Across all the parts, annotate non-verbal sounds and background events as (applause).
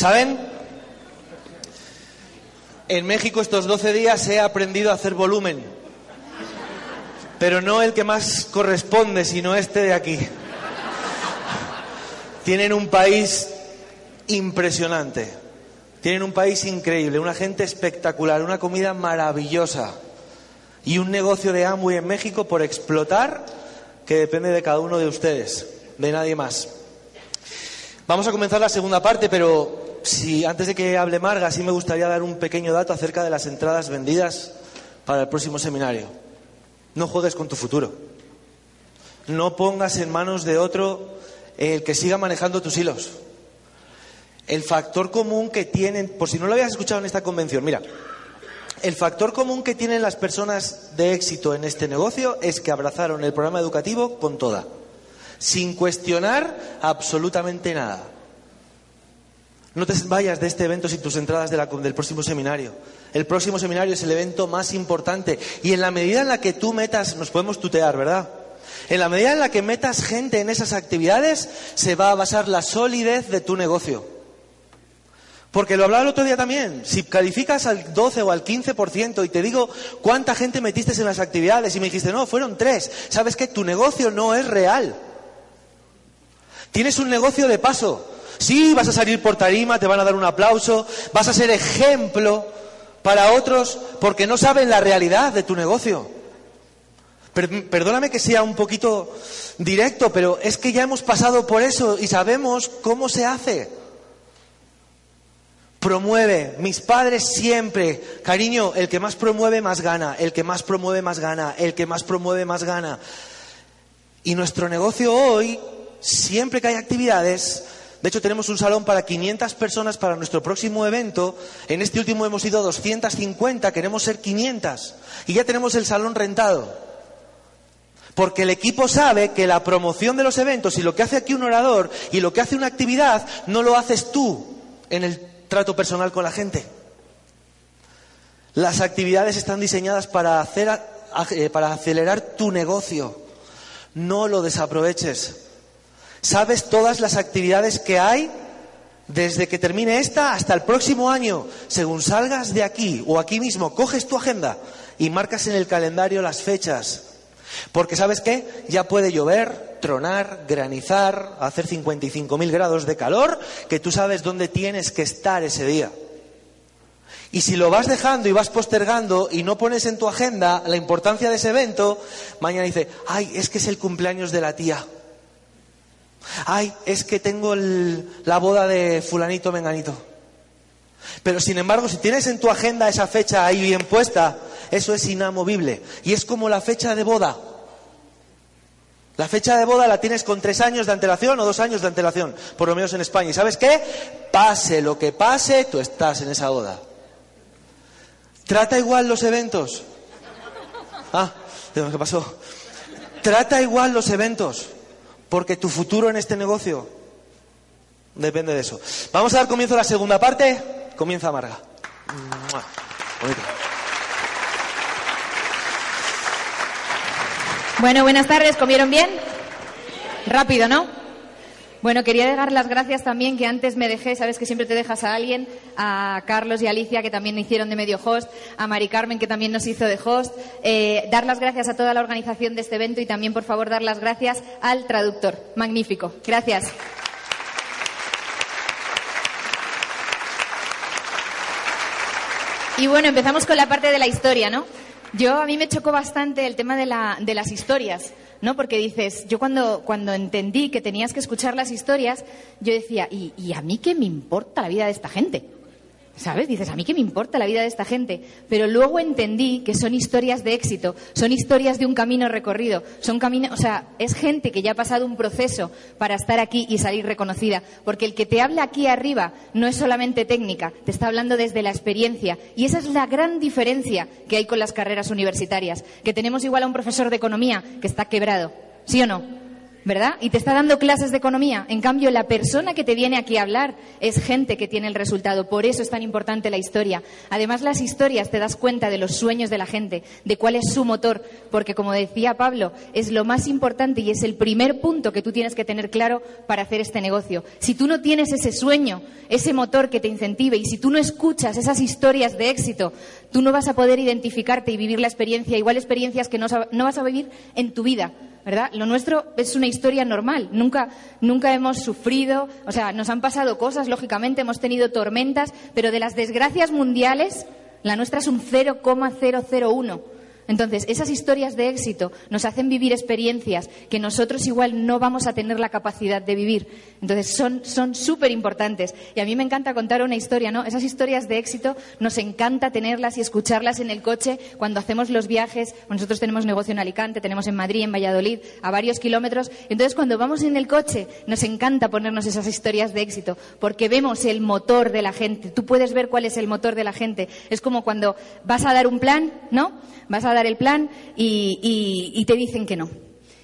¿Saben? En México estos 12 días he aprendido a hacer volumen. Pero no el que más corresponde, sino este de aquí. Tienen un país impresionante. Tienen un país increíble, una gente espectacular, una comida maravillosa y un negocio de Amway en México por explotar que depende de cada uno de ustedes, de nadie más. Vamos a comenzar la segunda parte, pero si antes de que hable Marga, sí me gustaría dar un pequeño dato acerca de las entradas vendidas para el próximo seminario. No juegues con tu futuro. No pongas en manos de otro el que siga manejando tus hilos. El factor común que tienen, por si no lo habías escuchado en esta convención, mira, el factor común que tienen las personas de éxito en este negocio es que abrazaron el programa educativo con toda, sin cuestionar absolutamente nada. No te vayas de este evento sin tus entradas del próximo seminario. El próximo seminario es el evento más importante y en la medida en la que tú metas, nos podemos tutear, ¿verdad? En la medida en la que metas gente en esas actividades, se va a basar la solidez de tu negocio. Porque lo hablaba el otro día también. Si calificas al 12 o al 15% y te digo cuánta gente metiste en las actividades y me dijiste, no, fueron tres, sabes que tu negocio no es real. Tienes un negocio de paso. Sí, vas a salir por tarima, te van a dar un aplauso, vas a ser ejemplo para otros porque no saben la realidad de tu negocio. Perdóname que sea un poquito directo, pero es que ya hemos pasado por eso y sabemos cómo se hace. Promueve. Mis padres siempre, cariño, el que más promueve más gana, el que más promueve más gana, el que más promueve más gana. Y nuestro negocio hoy, siempre que hay actividades, de hecho tenemos un salón para 500 personas para nuestro próximo evento, en este último hemos ido 250, queremos ser 500 y ya tenemos el salón rentado. Porque el equipo sabe que la promoción de los eventos y lo que hace aquí un orador y lo que hace una actividad no lo haces tú en el trato personal con la gente. Las actividades están diseñadas para, hacer, eh, para acelerar tu negocio. No lo desaproveches. ¿Sabes todas las actividades que hay desde que termine esta hasta el próximo año? Según salgas de aquí o aquí mismo, coges tu agenda y marcas en el calendario las fechas porque sabes qué, ya puede llover, tronar, granizar, hacer 55.000 grados de calor, que tú sabes dónde tienes que estar ese día. Y si lo vas dejando y vas postergando y no pones en tu agenda la importancia de ese evento, mañana dice, ay, es que es el cumpleaños de la tía. Ay, es que tengo la boda de fulanito menganito. Pero sin embargo, si tienes en tu agenda esa fecha ahí bien puesta, eso es inamovible. Y es como la fecha de boda. La fecha de boda la tienes con tres años de antelación o dos años de antelación, por lo menos en España. ¿Y sabes qué? Pase lo que pase, tú estás en esa boda. ¿Trata igual los eventos? Ah, ¿qué pasó? Trata igual los eventos, porque tu futuro en este negocio depende de eso. Vamos a dar comienzo a la segunda parte. Comienza Marga. Bueno, buenas tardes. ¿Comieron bien? Rápido, ¿no? Bueno, quería dar las gracias también que antes me dejé, sabes que siempre te dejas a alguien, a Carlos y Alicia que también hicieron de medio host, a Mari Carmen que también nos hizo de host, eh, dar las gracias a toda la organización de este evento y también por favor dar las gracias al traductor. Magnífico. Gracias. Y bueno, empezamos con la parte de la historia, ¿no? Yo a mí me chocó bastante el tema de, la, de las historias, ¿no? Porque dices, yo cuando, cuando entendí que tenías que escuchar las historias, yo decía, ¿y, ¿y a mí qué me importa la vida de esta gente? ¿Sabes? Dices, a mí qué me importa la vida de esta gente. Pero luego entendí que son historias de éxito, son historias de un camino recorrido, son caminos, o sea, es gente que ya ha pasado un proceso para estar aquí y salir reconocida. Porque el que te habla aquí arriba no es solamente técnica, te está hablando desde la experiencia. Y esa es la gran diferencia que hay con las carreras universitarias. Que tenemos igual a un profesor de economía que está quebrado. ¿Sí o no? ¿Verdad? Y te está dando clases de economía. En cambio, la persona que te viene aquí a hablar es gente que tiene el resultado. Por eso es tan importante la historia. Además, las historias te das cuenta de los sueños de la gente, de cuál es su motor, porque como decía Pablo, es lo más importante y es el primer punto que tú tienes que tener claro para hacer este negocio. Si tú no tienes ese sueño, ese motor que te incentive y si tú no escuchas esas historias de éxito, tú no vas a poder identificarte y vivir la experiencia, igual experiencias que no, no vas a vivir en tu vida ¿verdad? Lo nuestro es una historia normal. Nunca, nunca hemos sufrido, o sea, nos han pasado cosas, lógicamente, hemos tenido tormentas, pero de las desgracias mundiales, la nuestra es un 0,001. Entonces, esas historias de éxito nos hacen vivir experiencias que nosotros igual no vamos a tener la capacidad de vivir. Entonces, son súper importantes. Y a mí me encanta contar una historia, ¿no? Esas historias de éxito nos encanta tenerlas y escucharlas en el coche cuando hacemos los viajes. Nosotros tenemos negocio en Alicante, tenemos en Madrid, en Valladolid, a varios kilómetros. Entonces, cuando vamos en el coche, nos encanta ponernos esas historias de éxito porque vemos el motor de la gente. Tú puedes ver cuál es el motor de la gente. Es como cuando vas a dar un plan, ¿no? Vas a dar el plan y, te dicen que no.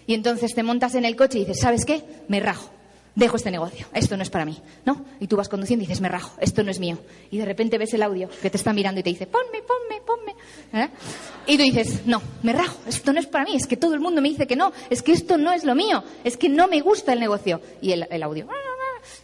Y entonces te montas en el coche y dices, ¿sabes qué? Me rajo dejo este negocio, esto no es para mí, ¿no? Y tú vas conduciendo y dices, me rajo, esto no es mío. Y de repente ves el audio que te está mirando y te dice, ponme, ponme, ponme. ¿eh? Y tú dices, no, me rajo, esto no es para mí, es que todo el mundo me dice que no, es que esto no es lo mío, es que no me gusta el negocio. Y el, el audio,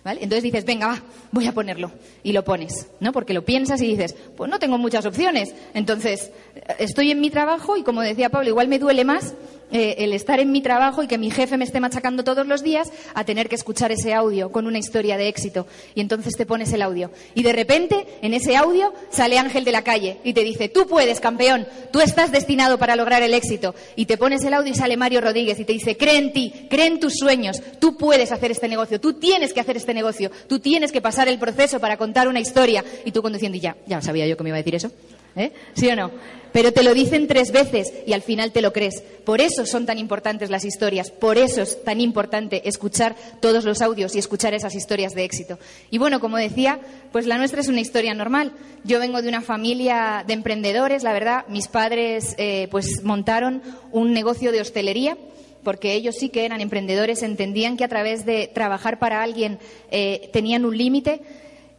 entonces dices, venga, va, voy a ponerlo. Y lo pones, ¿no? Porque lo piensas y dices, pues no tengo muchas opciones. Entonces, estoy en mi trabajo y como decía Pablo, igual me duele más eh, el estar en mi trabajo y que mi jefe me esté machacando todos los días a tener que escuchar ese audio con una historia de éxito. Y entonces te pones el audio. Y de repente, en ese audio, sale Ángel de la calle y te dice, tú puedes, campeón, tú estás destinado para lograr el éxito. Y te pones el audio y sale Mario Rodríguez y te dice, cree en ti, cree en tus sueños, tú puedes hacer este negocio, tú tienes que hacer este negocio, tú tienes que pasar el proceso para contar una historia. Y tú conduciendo y ya, ya sabía yo que me iba a decir eso. ¿Eh? ¿Sí o no? Pero te lo dicen tres veces y al final te lo crees. Por eso son tan importantes las historias, por eso es tan importante escuchar todos los audios y escuchar esas historias de éxito. Y bueno, como decía, pues la nuestra es una historia normal. Yo vengo de una familia de emprendedores, la verdad. Mis padres eh, pues montaron un negocio de hostelería porque ellos sí que eran emprendedores, entendían que a través de trabajar para alguien eh, tenían un límite.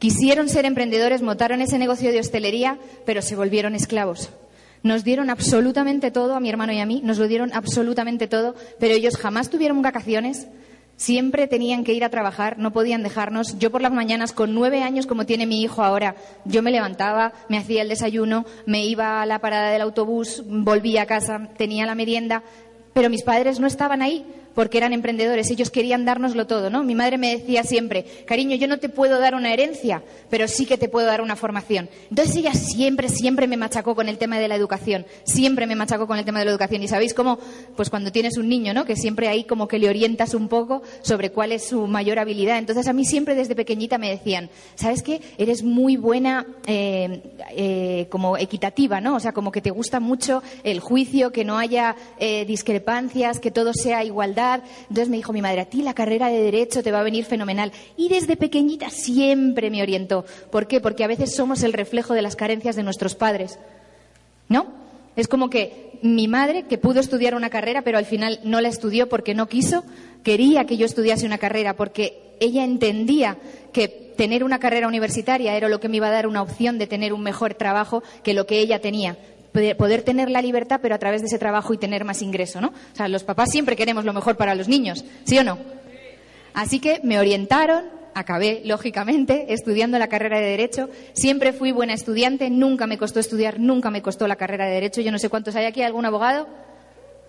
Quisieron ser emprendedores, montaron ese negocio de hostelería, pero se volvieron esclavos. Nos dieron absolutamente todo, a mi hermano y a mí, nos lo dieron absolutamente todo, pero ellos jamás tuvieron vacaciones, siempre tenían que ir a trabajar, no podían dejarnos. Yo por las mañanas, con nueve años como tiene mi hijo ahora, yo me levantaba, me hacía el desayuno, me iba a la parada del autobús, volvía a casa, tenía la merienda, pero mis padres no estaban ahí porque eran emprendedores, ellos querían dárnoslo todo, ¿no? Mi madre me decía siempre, cariño, yo no te puedo dar una herencia, pero sí que te puedo dar una formación. Entonces ella siempre, siempre me machacó con el tema de la educación, siempre me machacó con el tema de la educación. Y sabéis cómo, pues cuando tienes un niño, ¿no? Que siempre ahí como que le orientas un poco sobre cuál es su mayor habilidad. Entonces a mí siempre desde pequeñita me decían, ¿sabes qué? Eres muy buena eh, eh, como equitativa, ¿no? O sea, como que te gusta mucho el juicio, que no haya eh, discrepancias, que todo sea igualdad entonces me dijo mi madre, a ti la carrera de Derecho te va a venir fenomenal. Y desde pequeñita siempre me orientó. ¿Por qué? Porque a veces somos el reflejo de las carencias de nuestros padres. ¿No? Es como que mi madre, que pudo estudiar una carrera, pero al final no la estudió porque no quiso, quería que yo estudiase una carrera porque ella entendía que tener una carrera universitaria era lo que me iba a dar una opción de tener un mejor trabajo que lo que ella tenía poder tener la libertad, pero a través de ese trabajo y tener más ingreso, ¿no? O sea, los papás siempre queremos lo mejor para los niños, ¿sí o no? Así que me orientaron, acabé, lógicamente, estudiando la carrera de Derecho. Siempre fui buena estudiante, nunca me costó estudiar, nunca me costó la carrera de Derecho. Yo no sé cuántos hay aquí, ¿algún abogado?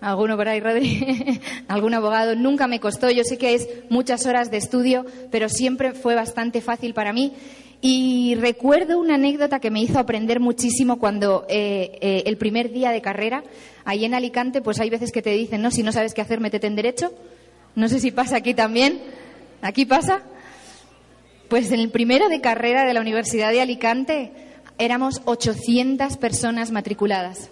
¿Alguno por ahí, Rodri? (laughs) ¿Algún abogado? Nunca me costó. Yo sé que es muchas horas de estudio, pero siempre fue bastante fácil para mí. Y recuerdo una anécdota que me hizo aprender muchísimo cuando eh, eh, el primer día de carrera, ahí en Alicante, pues hay veces que te dicen, no, si no sabes qué hacer, métete en derecho. No sé si pasa aquí también. ¿Aquí pasa? Pues en el primero de carrera de la Universidad de Alicante éramos 800 personas matriculadas.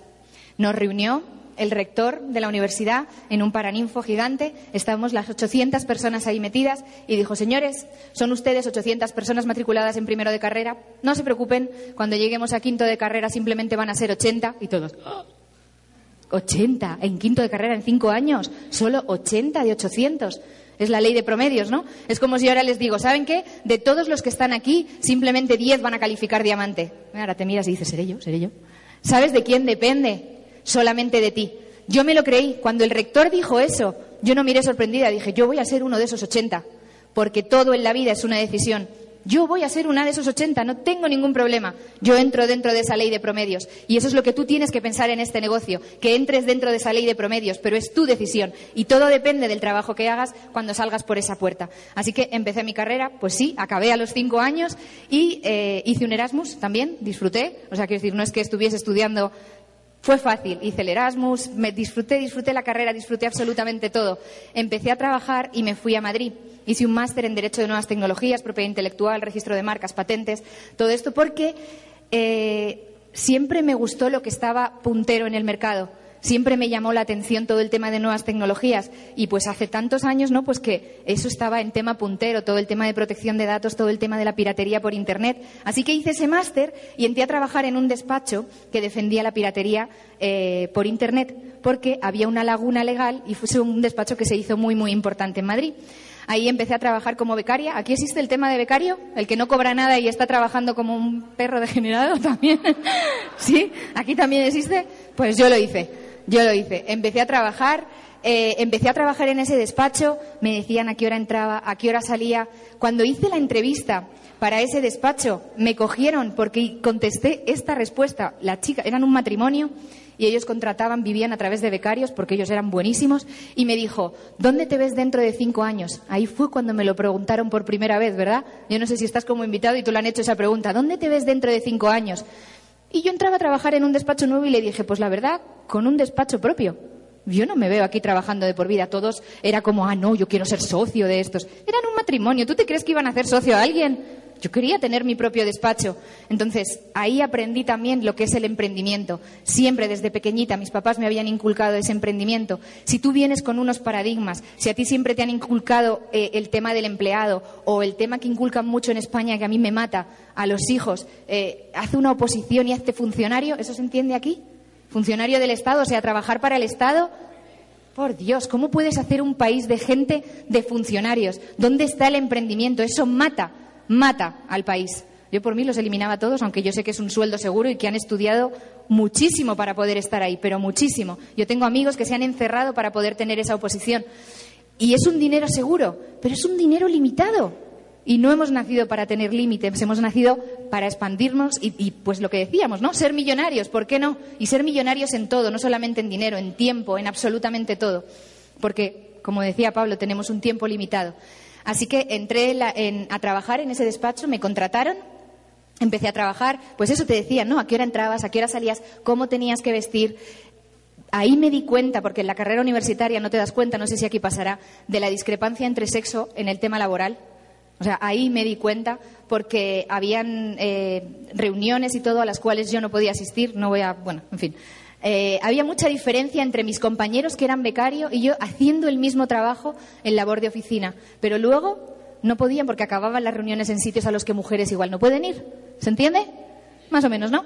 Nos reunió el rector de la universidad en un paraninfo gigante. Estábamos las 800 personas ahí metidas y dijo, señores, son ustedes 800 personas matriculadas en primero de carrera. No se preocupen, cuando lleguemos a quinto de carrera simplemente van a ser 80 y todos. 80 en quinto de carrera en cinco años, solo 80 de 800. Es la ley de promedios, ¿no? Es como si ahora les digo, ¿saben qué? De todos los que están aquí, simplemente 10 van a calificar diamante. Ahora te miras y dices, ¿seré yo? ¿Seré yo? ¿Sabes de quién depende? Solamente de ti. Yo me lo creí. Cuando el rector dijo eso, yo no miré sorprendida. Dije, yo voy a ser uno de esos 80. Porque todo en la vida es una decisión. Yo voy a ser una de esos 80, no tengo ningún problema. Yo entro dentro de esa ley de promedios. Y eso es lo que tú tienes que pensar en este negocio, que entres dentro de esa ley de promedios, pero es tu decisión. Y todo depende del trabajo que hagas cuando salgas por esa puerta. Así que empecé mi carrera, pues sí, acabé a los cinco años y eh, hice un Erasmus también, disfruté. O sea, quiero decir, no es que estuviese estudiando fue fácil, hice el Erasmus, me disfruté, disfruté la carrera, disfruté absolutamente todo. Empecé a trabajar y me fui a Madrid. Hice un máster en Derecho de Nuevas Tecnologías, propiedad intelectual, registro de marcas, patentes, todo esto porque eh, siempre me gustó lo que estaba puntero en el mercado siempre me llamó la atención todo el tema de nuevas tecnologías y pues hace tantos años, ¿no? Pues que eso estaba en tema puntero, todo el tema de protección de datos, todo el tema de la piratería por internet. Así que hice ese máster y entré a trabajar en un despacho que defendía la piratería eh, por internet porque había una laguna legal y fue un despacho que se hizo muy muy importante en Madrid. Ahí empecé a trabajar como becaria. Aquí existe el tema de becario, el que no cobra nada y está trabajando como un perro degenerado (laughs) también. (laughs) ¿Sí? Aquí también existe. Pues yo lo hice. Yo lo hice. Empecé a trabajar, eh, empecé a trabajar en ese despacho, me decían a qué hora entraba, a qué hora salía. Cuando hice la entrevista para ese despacho, me cogieron porque contesté esta respuesta. La chica, eran un matrimonio y ellos contrataban, vivían a través de becarios porque ellos eran buenísimos. Y me dijo, ¿dónde te ves dentro de cinco años? Ahí fue cuando me lo preguntaron por primera vez, ¿verdad? Yo no sé si estás como invitado y tú le han hecho esa pregunta. ¿Dónde te ves dentro de cinco años? Y yo entraba a trabajar en un despacho nuevo y le dije, pues la verdad, con un despacho propio. Yo no me veo aquí trabajando de por vida. Todos era como, ah, no, yo quiero ser socio de estos. Eran un matrimonio. ¿Tú te crees que iban a hacer socio a alguien? Yo quería tener mi propio despacho. Entonces, ahí aprendí también lo que es el emprendimiento. Siempre desde pequeñita mis papás me habían inculcado ese emprendimiento. Si tú vienes con unos paradigmas, si a ti siempre te han inculcado eh, el tema del empleado o el tema que inculcan mucho en España, que a mí me mata, a los hijos, eh, hace una oposición y hace funcionario, ¿eso se entiende aquí? Funcionario del Estado, o sea, trabajar para el Estado. Por Dios, ¿cómo puedes hacer un país de gente, de funcionarios? ¿Dónde está el emprendimiento? Eso mata mata al país. Yo por mí los eliminaba todos, aunque yo sé que es un sueldo seguro y que han estudiado muchísimo para poder estar ahí, pero muchísimo. Yo tengo amigos que se han encerrado para poder tener esa oposición. Y es un dinero seguro, pero es un dinero limitado. Y no hemos nacido para tener límites, hemos nacido para expandirnos y, pues lo que decíamos, ¿no? Ser millonarios, ¿por qué no? Y ser millonarios en todo, no solamente en dinero, en tiempo, en absolutamente todo. Porque, como decía Pablo, tenemos un tiempo limitado. Así que entré a trabajar en ese despacho, me contrataron, empecé a trabajar, pues eso te decía, ¿no? ¿A qué hora entrabas? ¿A qué hora salías? ¿Cómo tenías que vestir? Ahí me di cuenta, porque en la carrera universitaria no te das cuenta, no sé si aquí pasará, de la discrepancia entre sexo en el tema laboral. O sea, ahí me di cuenta porque habían eh, reuniones y todo a las cuales yo no podía asistir. No voy a, bueno, en fin. Eh, había mucha diferencia entre mis compañeros que eran becarios y yo haciendo el mismo trabajo en labor de oficina. Pero luego no podían porque acababan las reuniones en sitios a los que mujeres igual no pueden ir. ¿Se entiende? Más o menos, ¿no?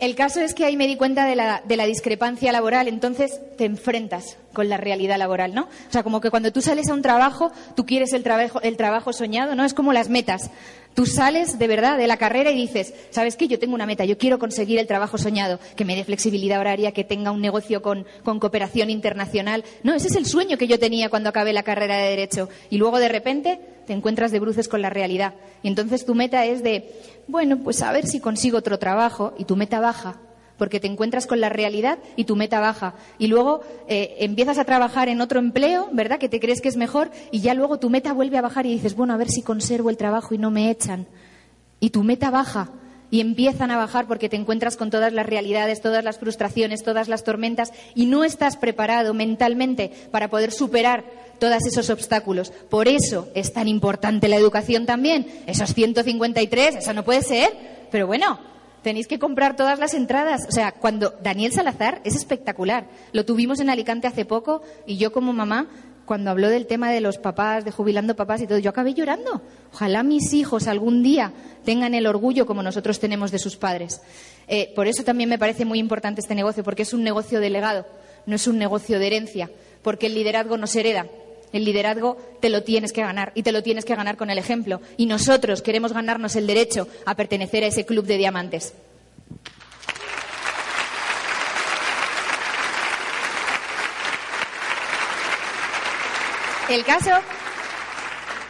El caso es que ahí me di cuenta de la, de la, discrepancia laboral, entonces te enfrentas con la realidad laboral, ¿no? O sea, como que cuando tú sales a un trabajo, tú quieres el trabajo, el trabajo soñado, ¿no? Es como las metas. Tú sales de verdad de la carrera y dices, ¿sabes qué? Yo tengo una meta, yo quiero conseguir el trabajo soñado, que me dé flexibilidad horaria, que tenga un negocio con, con cooperación internacional. No, ese es el sueño que yo tenía cuando acabé la carrera de Derecho. Y luego de repente te encuentras de bruces con la realidad. Y entonces tu meta es de, bueno, pues a ver si consigo otro trabajo y tu meta baja, porque te encuentras con la realidad y tu meta baja. Y luego eh, empiezas a trabajar en otro empleo, ¿verdad? Que te crees que es mejor y ya luego tu meta vuelve a bajar y dices, bueno, a ver si conservo el trabajo y no me echan. Y tu meta baja. y empiezan a bajar porque te encuentras con todas las realidades, todas las frustraciones, todas las tormentas y no estás preparado mentalmente para poder superar todos esos obstáculos. Por eso es tan importante la educación también. Esos 153, eso no puede ser. Pero bueno, tenéis que comprar todas las entradas. O sea, cuando Daniel Salazar es espectacular. Lo tuvimos en Alicante hace poco y yo como mamá cuando habló del tema de los papás, de jubilando papás y todo, yo acabé llorando. Ojalá mis hijos algún día tengan el orgullo como nosotros tenemos de sus padres. Eh, por eso también me parece muy importante este negocio, porque es un negocio de legado, no es un negocio de herencia, porque el liderazgo no se hereda. El liderazgo te lo tienes que ganar y te lo tienes que ganar con el ejemplo. Y nosotros queremos ganarnos el derecho a pertenecer a ese club de diamantes. El caso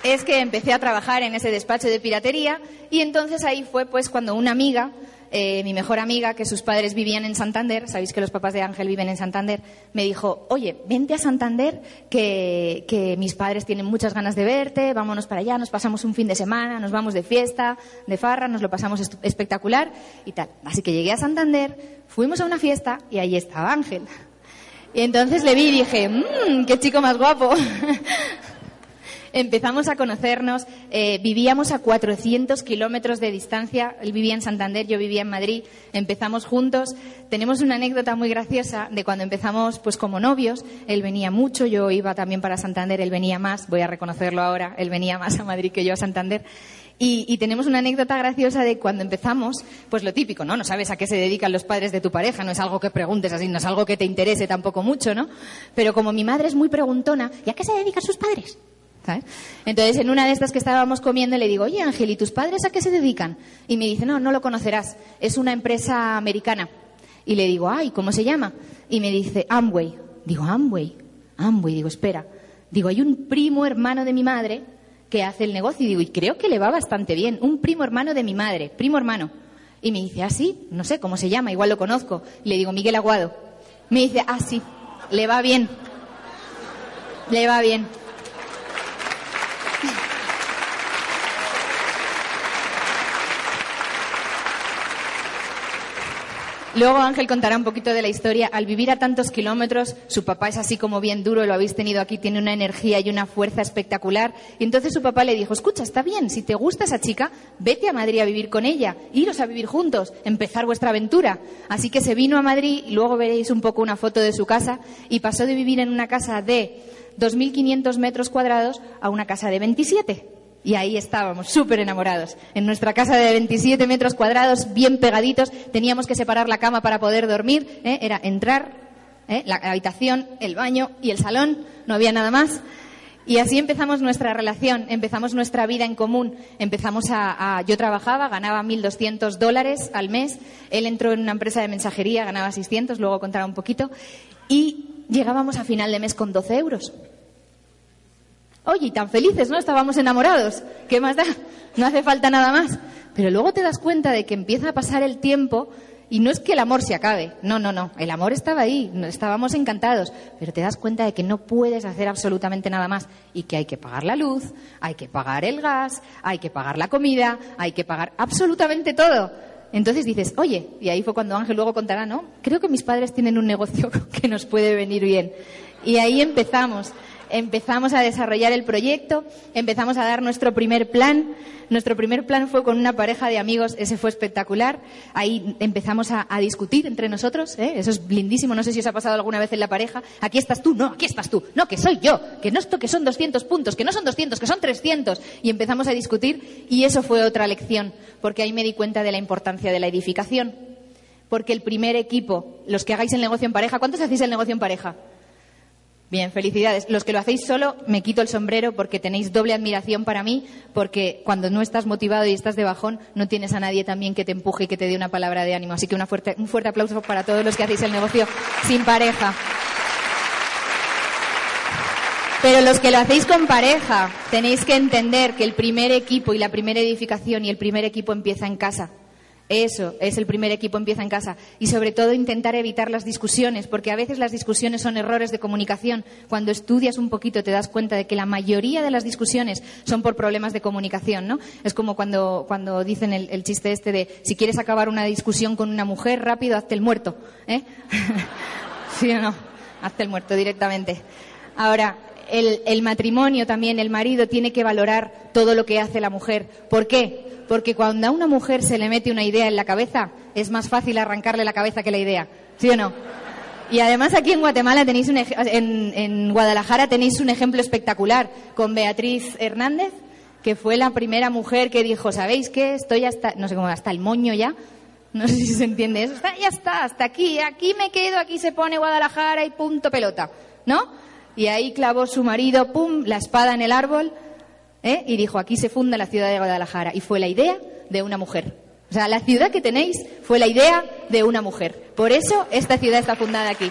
es que empecé a trabajar en ese despacho de piratería y entonces ahí fue pues cuando una amiga, eh, mi mejor amiga, que sus padres vivían en Santander, sabéis que los papás de Ángel viven en Santander, me dijo, oye, vente a Santander, que, que mis padres tienen muchas ganas de verte, vámonos para allá, nos pasamos un fin de semana, nos vamos de fiesta, de farra, nos lo pasamos espectacular y tal. Así que llegué a Santander, fuimos a una fiesta y ahí estaba Ángel. Y entonces le vi y dije, mmm, qué chico más guapo. (laughs) Empezamos a conocernos, eh, vivíamos a 400 kilómetros de distancia, él vivía en Santander, yo vivía en Madrid, empezamos juntos. Tenemos una anécdota muy graciosa de cuando empezamos pues como novios, él venía mucho, yo iba también para Santander, él venía más, voy a reconocerlo ahora, él venía más a Madrid que yo a Santander. Y, tenemos una anécdota graciosa de cuando empezamos, pues lo típico, ¿no? No sabes a qué se dedican los padres de tu pareja, no es algo que preguntes así, no es algo que te interese tampoco mucho, ¿no? Pero como mi madre es muy preguntona, ¿y a qué se dedican sus padres? Entonces, en una de estas que estábamos comiendo, le digo, oye Ángel, ¿y tus padres a qué se dedican? Y me dice, no, no lo conocerás, es una empresa americana. Y le digo, ay, ¿cómo se llama? Y me dice, Amway. Digo, Amway, Amway, digo, espera. Digo, hay un primo hermano de mi madre que hace el negocio y digo, y creo que le va bastante bien. Un primo hermano de mi madre, primo hermano. Y me dice, ah, sí, no sé cómo se llama, igual lo conozco. le digo, Miguel Aguado. Me dice, ah, sí, le va bien. Le va bien. Luego Ángel contará un poquito de la historia. Al vivir a tantos kilómetros, su papá es así como bien duro, lo habéis tenido aquí, tiene una energía y una fuerza espectacular. Y entonces su papá le dijo, escucha, está bien, si te gusta esa chica, vete a Madrid a vivir con ella, iros a vivir juntos, empezar vuestra aventura. Así que se vino a Madrid y luego veréis un poco una foto de su casa y pasó de vivir en una casa de 2.500 metros cuadrados a una casa de 27. Y ahí estábamos, súper enamorados. En nuestra casa de 27 metros cuadrados, bien pegaditos, teníamos que separar la cama para poder dormir. ¿eh? Era entrar, ¿eh? la habitación, el baño y el salón, no había nada más. Y así empezamos nuestra relación, empezamos nuestra vida en común. Empezamos a, yo trabajaba, ganaba 1.200 dólares al mes. Él entró en una empresa de mensajería, ganaba 600, luego contará un poquito. Y llegábamos a final de mes con 12 euros. Oye, tan felices, ¿no? Estábamos enamorados. ¿Qué más da? No hace falta nada más. Pero luego te das cuenta de que empieza a pasar el tiempo y no es que el amor se acabe. No, no, no. El amor estaba ahí. Estábamos encantados. Pero te das cuenta de que no puedes hacer absolutamente nada más y que hay que pagar la luz, hay que pagar el gas, hay que pagar la comida, hay que pagar absolutamente todo. Entonces dices, oye, y ahí fue cuando Ángel luego contará, ¿no? Creo que mis padres tienen un negocio (laughs) que nos puede venir bien. Y ahí empezamos empezamos a desarrollar el proyecto, empezamos a dar nuestro primer plan. Nuestro primer plan fue con una pareja de amigos, ese fue espectacular. Ahí empezamos a, discutir entre nosotros, ¿eh? eso es lindísimo, no sé si os ha pasado alguna vez en la pareja. Aquí estás tú, no, aquí estás tú, no, que soy yo, que no esto que son 200 puntos, que no son 200, que son 300. Y empezamos a discutir y eso fue otra lección, porque ahí me di cuenta de la importancia de la edificación. Porque el primer equipo, los que hagáis el negocio en pareja, ¿cuántos hacéis el negocio en pareja? Bien, felicidades. Los que lo hacéis solo, me quito el sombrero porque tenéis doble admiración para mí, porque cuando no estás motivado y estás de bajón, no tienes a nadie también que te empuje y que te dé una palabra de ánimo. Así que fuerte, un fuerte aplauso para todos los que hacéis el negocio sin pareja. Pero los que lo hacéis con pareja, tenéis que entender que el primer equipo y la primera edificación y el primer equipo empieza en casa. Eso es el primer equipo empieza en casa. Y sobre todo intentar evitar las discusiones, porque a veces las discusiones son errores de comunicación. Cuando estudias un poquito te das cuenta de que la mayoría de las discusiones son por problemas de comunicación, ¿no? Es como cuando, cuando dicen el, chiste este de si quieres acabar una discusión con una mujer, rápido, hazte el muerto. ¿eh? (laughs) ¿Sí o no? Hazte el muerto directamente. Ahora, el, el matrimonio también, el marido tiene que valorar todo lo que hace la mujer. ¿Por qué? Porque cuando a una mujer se le mete una idea en la cabeza, es más fácil arrancarle la cabeza que la idea. ¿Sí o no? Y además aquí en Guatemala tenéis un en, Guadalajara tenéis un ejemplo espectacular con Beatriz Hernández, que fue la primera mujer que dijo, ¿sabéis qué? Estoy hasta, no sé cómo, hasta el moño ya. No sé si se entiende eso. Ya está, hasta aquí. Aquí me quedo, aquí se pone Guadalajara y punto pelota. ¿No? Y ahí clavó su marido, pum, la espada en el árbol, ¿eh? y dijo, aquí se funda la ciudad de Guadalajara. Y fue la idea de una mujer. O sea, la ciudad que tenéis fue la idea de una mujer. Por eso esta ciudad está fundada aquí.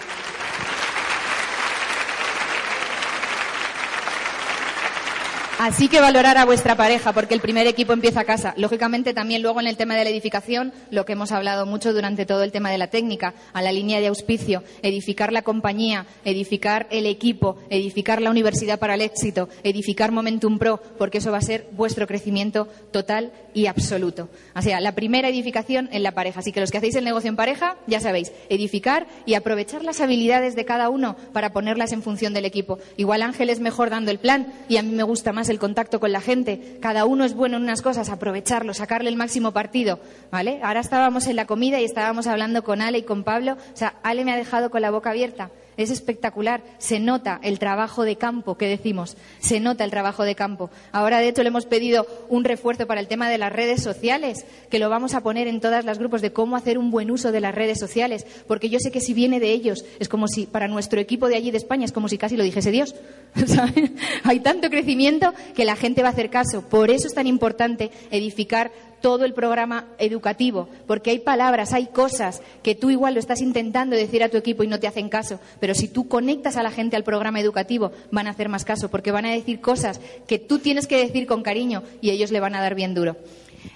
Así que valorar a vuestra pareja, porque el primer equipo empieza a casa. Lógicamente, también luego en el tema de la edificación, lo que hemos hablado mucho durante todo el tema de la técnica, a la línea de auspicio, edificar la compañía, edificar el equipo, edificar la universidad para el éxito, edificar Momentum Pro, porque eso va a ser vuestro crecimiento total y absoluto. O sea, la primera edificación en la pareja. Así que los que hacéis el negocio en pareja, ya sabéis, edificar y aprovechar las habilidades de cada uno para ponerlas en función del equipo. Igual Ángel es mejor dando el plan y a mí me gusta más el contacto con la gente. Cada uno es bueno en unas cosas, aprovecharlo, sacarle el máximo partido, ¿vale? Ahora estábamos en la comida y estábamos hablando con Ale y con Pablo. O sea, Ale me ha dejado con la boca abierta. Es espectacular. Se nota el trabajo de campo que decimos. Se nota el trabajo de campo. Ahora, de hecho, le hemos pedido un refuerzo para el tema de las redes sociales, que lo vamos a poner en todos los grupos de cómo hacer un buen uso de las redes sociales. Porque yo sé que si viene de ellos, es como si para nuestro equipo de allí de España, es como si casi lo dijese Dios. (laughs) Hay tanto crecimiento que la gente va a hacer caso. Por eso es tan importante edificar todo el programa educativo, porque hay palabras, hay cosas que tú igual lo estás intentando decir a tu equipo y no te hacen caso, pero si tú conectas a la gente al programa educativo, van a hacer más caso, porque van a decir cosas que tú tienes que decir con cariño y ellos le van a dar bien duro.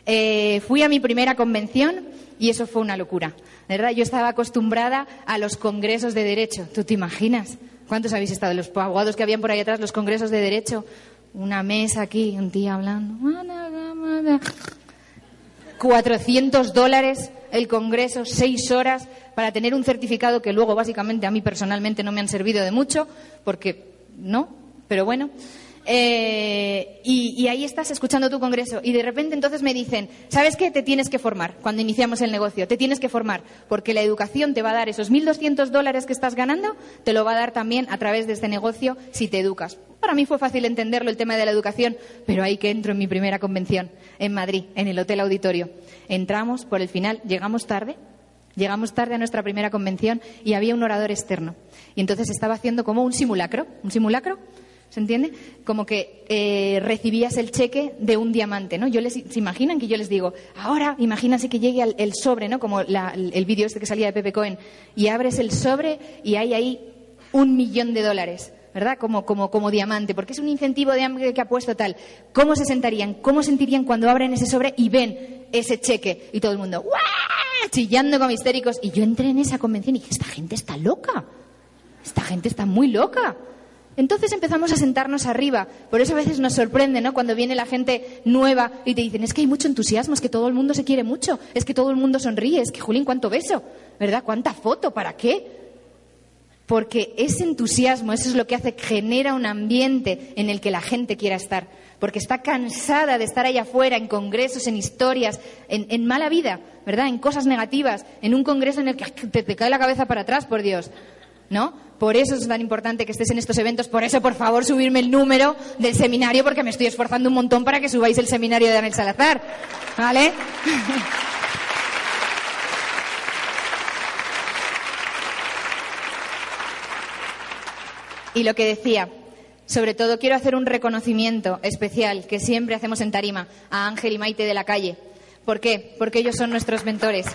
Eh, fui a mi primera convención y eso fue una locura, ¿verdad? Yo estaba acostumbrada a los congresos de derecho, ¿tú te imaginas? ¿Cuántos habéis estado? Los abogados que habían por ahí atrás, los congresos de derecho, una mesa aquí, un tío hablando. 400 dólares el Congreso, seis horas, para tener un certificado que luego, básicamente, a mí personalmente no me han servido de mucho, porque no, pero bueno. Eh, y, y ahí estás escuchando tu congreso y de repente entonces me dicen, ¿sabes qué? Te tienes que formar cuando iniciamos el negocio, te tienes que formar porque la educación te va a dar esos 1.200 dólares que estás ganando, te lo va a dar también a través de este negocio si te educas. Para mí fue fácil entenderlo el tema de la educación, pero ahí que entro en mi primera convención, en Madrid, en el Hotel Auditorio. Entramos por el final, llegamos tarde, Llegamos tarde a nuestra primera convención y había un orador externo. Y entonces estaba haciendo como un simulacro. ¿Un simulacro? ¿Se entiende? Como que eh, recibías el cheque de un diamante, ¿no? Yo les, ¿Se imaginan que yo les digo, ahora imagínense que llegue al- el sobre, ¿no? Como la- el vídeo este que salía de Pepe Cohen, y abres el sobre y hay ahí un millón de dólares. ¿Verdad? Como, como, como diamante, porque es un incentivo de hambre que ha puesto tal. ¿Cómo se sentarían? ¿Cómo sentirían cuando abren ese sobre y ven ese cheque? Y todo el mundo, ¡guau! chillando como histéricos. Y yo entré en esa convención y dije, esta gente está loca. Esta gente está muy loca. Entonces empezamos a sentarnos arriba. Por eso a veces nos sorprende, ¿no? Cuando viene la gente nueva y te dicen, es que hay mucho entusiasmo, es que todo el mundo se quiere mucho, es que todo el mundo sonríe, es que, Julín, ¿cuánto beso? ¿Verdad? ¿Cuánta foto? ¿Para qué? Porque ese entusiasmo, eso es lo que hace, genera un ambiente en el que la gente quiera estar. Porque está cansada de estar allá afuera, en congresos, en historias, en, en mala vida, ¿verdad? En cosas negativas, en un congreso en el que te, te cae la cabeza para atrás, por Dios. ¿No? Por eso es tan importante que estés en estos eventos. Por eso, por favor, subirme el número del seminario, porque me estoy esforzando un montón para que subáis el seminario de Daniel Salazar. ¿Vale? (laughs) Y lo que decía, sobre todo quiero hacer un reconocimiento especial que siempre hacemos en Tarima a Ángel y Maite de la calle. ¿Por qué? Porque ellos son nuestros mentores.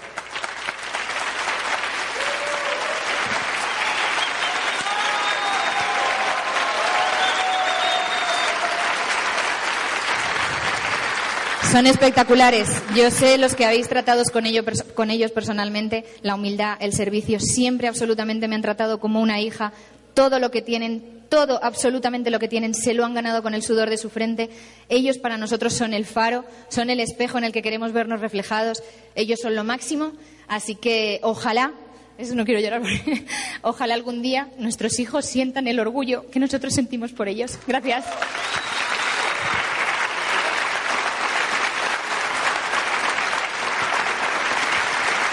Son espectaculares. Yo sé los que habéis tratado con, con ellos personalmente, la humildad, el servicio, siempre absolutamente me han tratado como una hija. Todo lo que tienen, todo, absolutamente lo que tienen, se lo han ganado con el sudor de su frente. Ellos para nosotros son el faro, son el espejo en el que queremos vernos reflejados. Ellos son lo máximo. Así que ojalá, eso no quiero llorar, porque, (laughs) ojalá algún día nuestros hijos sientan el orgullo que nosotros sentimos por ellos. Gracias.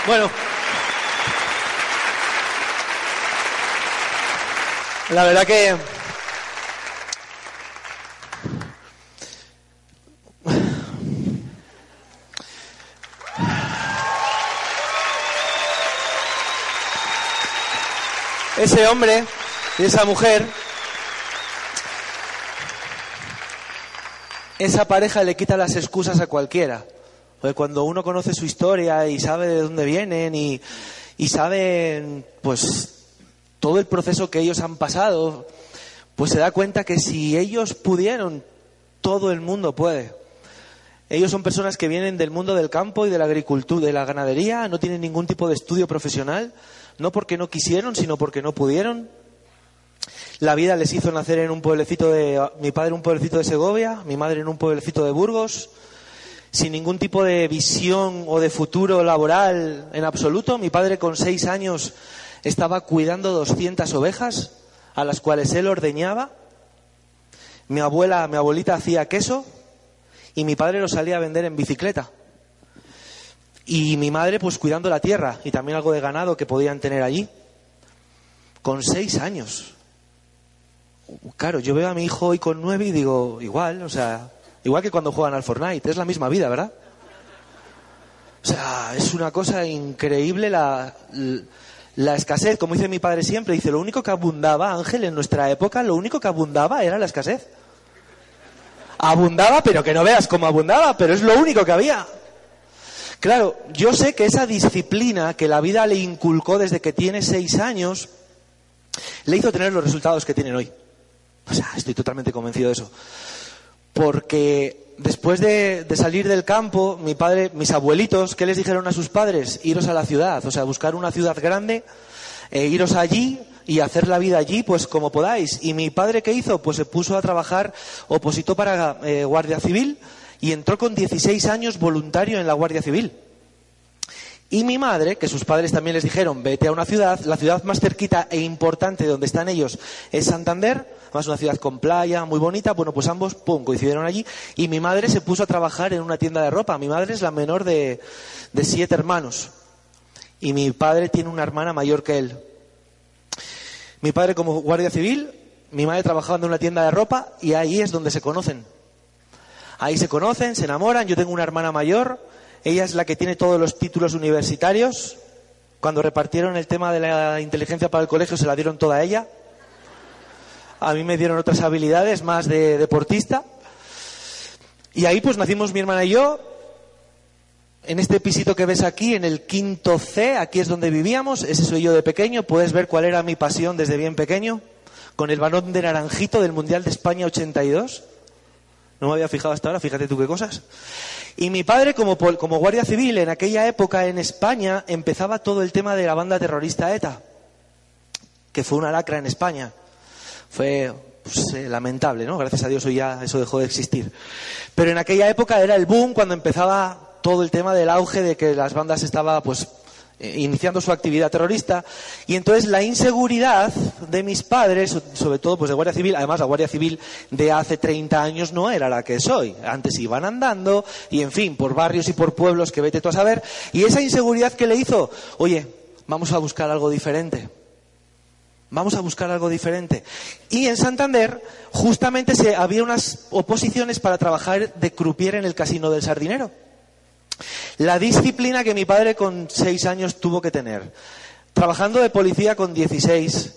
Bueno. La verdad que ese hombre y esa mujer, esa pareja le quita las excusas a cualquiera. Porque cuando uno conoce su historia y sabe de dónde vienen y, y sabe, pues, todo el proceso que ellos han pasado, pues se da cuenta que si ellos pudieron, todo el mundo puede. Ellos son personas que vienen del mundo del campo y de la agricultura, de la ganadería, no tienen ningún tipo de estudio profesional, no porque no quisieron, sino porque no pudieron. La vida les hizo nacer en un pueblecito de, mi padre un pueblecito de Segovia, mi madre en un pueblecito de Burgos, sin ningún tipo de visión o de futuro laboral en absoluto. Mi padre con seis años estaba cuidando 200 ovejas a las cuales él ordeñaba. Mi abuela, mi abuelita hacía queso y mi padre lo salía a vender en bicicleta. Y mi madre pues cuidando la tierra y también algo de ganado que podían tener allí. Con seis años. Claro, yo veo a mi hijo hoy con nueve y digo, igual, o sea, Igual que cuando juegan al Fortnite, es la misma vida, ¿verdad? O sea, es una cosa increíble la, la escasez. Como dice mi padre siempre, dice, lo único que abundaba, Ángel, en nuestra época, lo único que abundaba era la escasez. Abundaba, pero que no veas cómo abundaba, pero es lo único que había. Claro, yo sé que esa disciplina que la vida le inculcó desde que tiene seis años, le hizo tener los resultados que tienen hoy. O sea, estoy totalmente convencido de eso porque después de, salir del campo, mi padre, mis abuelitos, ¿qué les dijeron a sus padres? Iros a la ciudad, o sea, buscar una ciudad grande, e iros allí y hacer la vida allí, pues como podáis. Y mi padre, ¿qué hizo? Pues se puso a trabajar, opositó para eh, Guardia Civil y entró con 16 años voluntario en la Guardia Civil. Y mi madre, que sus padres también les dijeron, vete a una ciudad, la ciudad más cerquita e importante donde están ellos es Santander, más una ciudad con playa, muy bonita, bueno, pues ambos, pum, coincidieron allí, y mi madre se puso a trabajar en una tienda de ropa. Mi madre es la menor de, de siete hermanos, y mi padre tiene una hermana mayor que él. Mi padre como guardia civil, mi madre trabajando en una tienda de ropa, y ahí es donde se conocen. Ahí se conocen, se enamoran, yo tengo una hermana mayor, ella es la que tiene todos los títulos universitarios. Cuando repartieron el tema de la inteligencia para el colegio se la dieron toda a ella. A mí me dieron otras habilidades más de deportista. Y ahí pues nacimos mi hermana y yo. En este pisito que ves aquí, en el quinto C, aquí es donde vivíamos. Ese soy yo de pequeño. Puedes ver cuál era mi pasión desde bien pequeño. Con el balón de naranjito del Mundial de España 82. No me había fijado hasta ahora, fíjate tú qué cosas. Y mi padre, como, guardia civil, en aquella época en España empezaba todo el tema de la banda terrorista ETA, que fue una lacra en España. Fue pues, eh, lamentable, ¿no? Gracias a Dios hoy ya eso dejó de existir. Pero en aquella época era el boom cuando empezaba todo el tema del auge de que las bandas estaban pues iniciando su actividad terrorista y entonces la inseguridad de mis padres, sobre todo pues de Guardia Civil, además la Guardia Civil de hace 30 años no era la que soy, antes iban andando y en fin, por barrios y por pueblos que vete tú a saber y esa inseguridad que le hizo, oye, vamos a buscar algo diferente. Vamos a buscar algo diferente. Y en Santander, justamente se, había unas oposiciones para trabajar de croupier en el casino del Sardinero. La disciplina que mi padre con seis años tuvo que tener. Trabajando de policía con 16,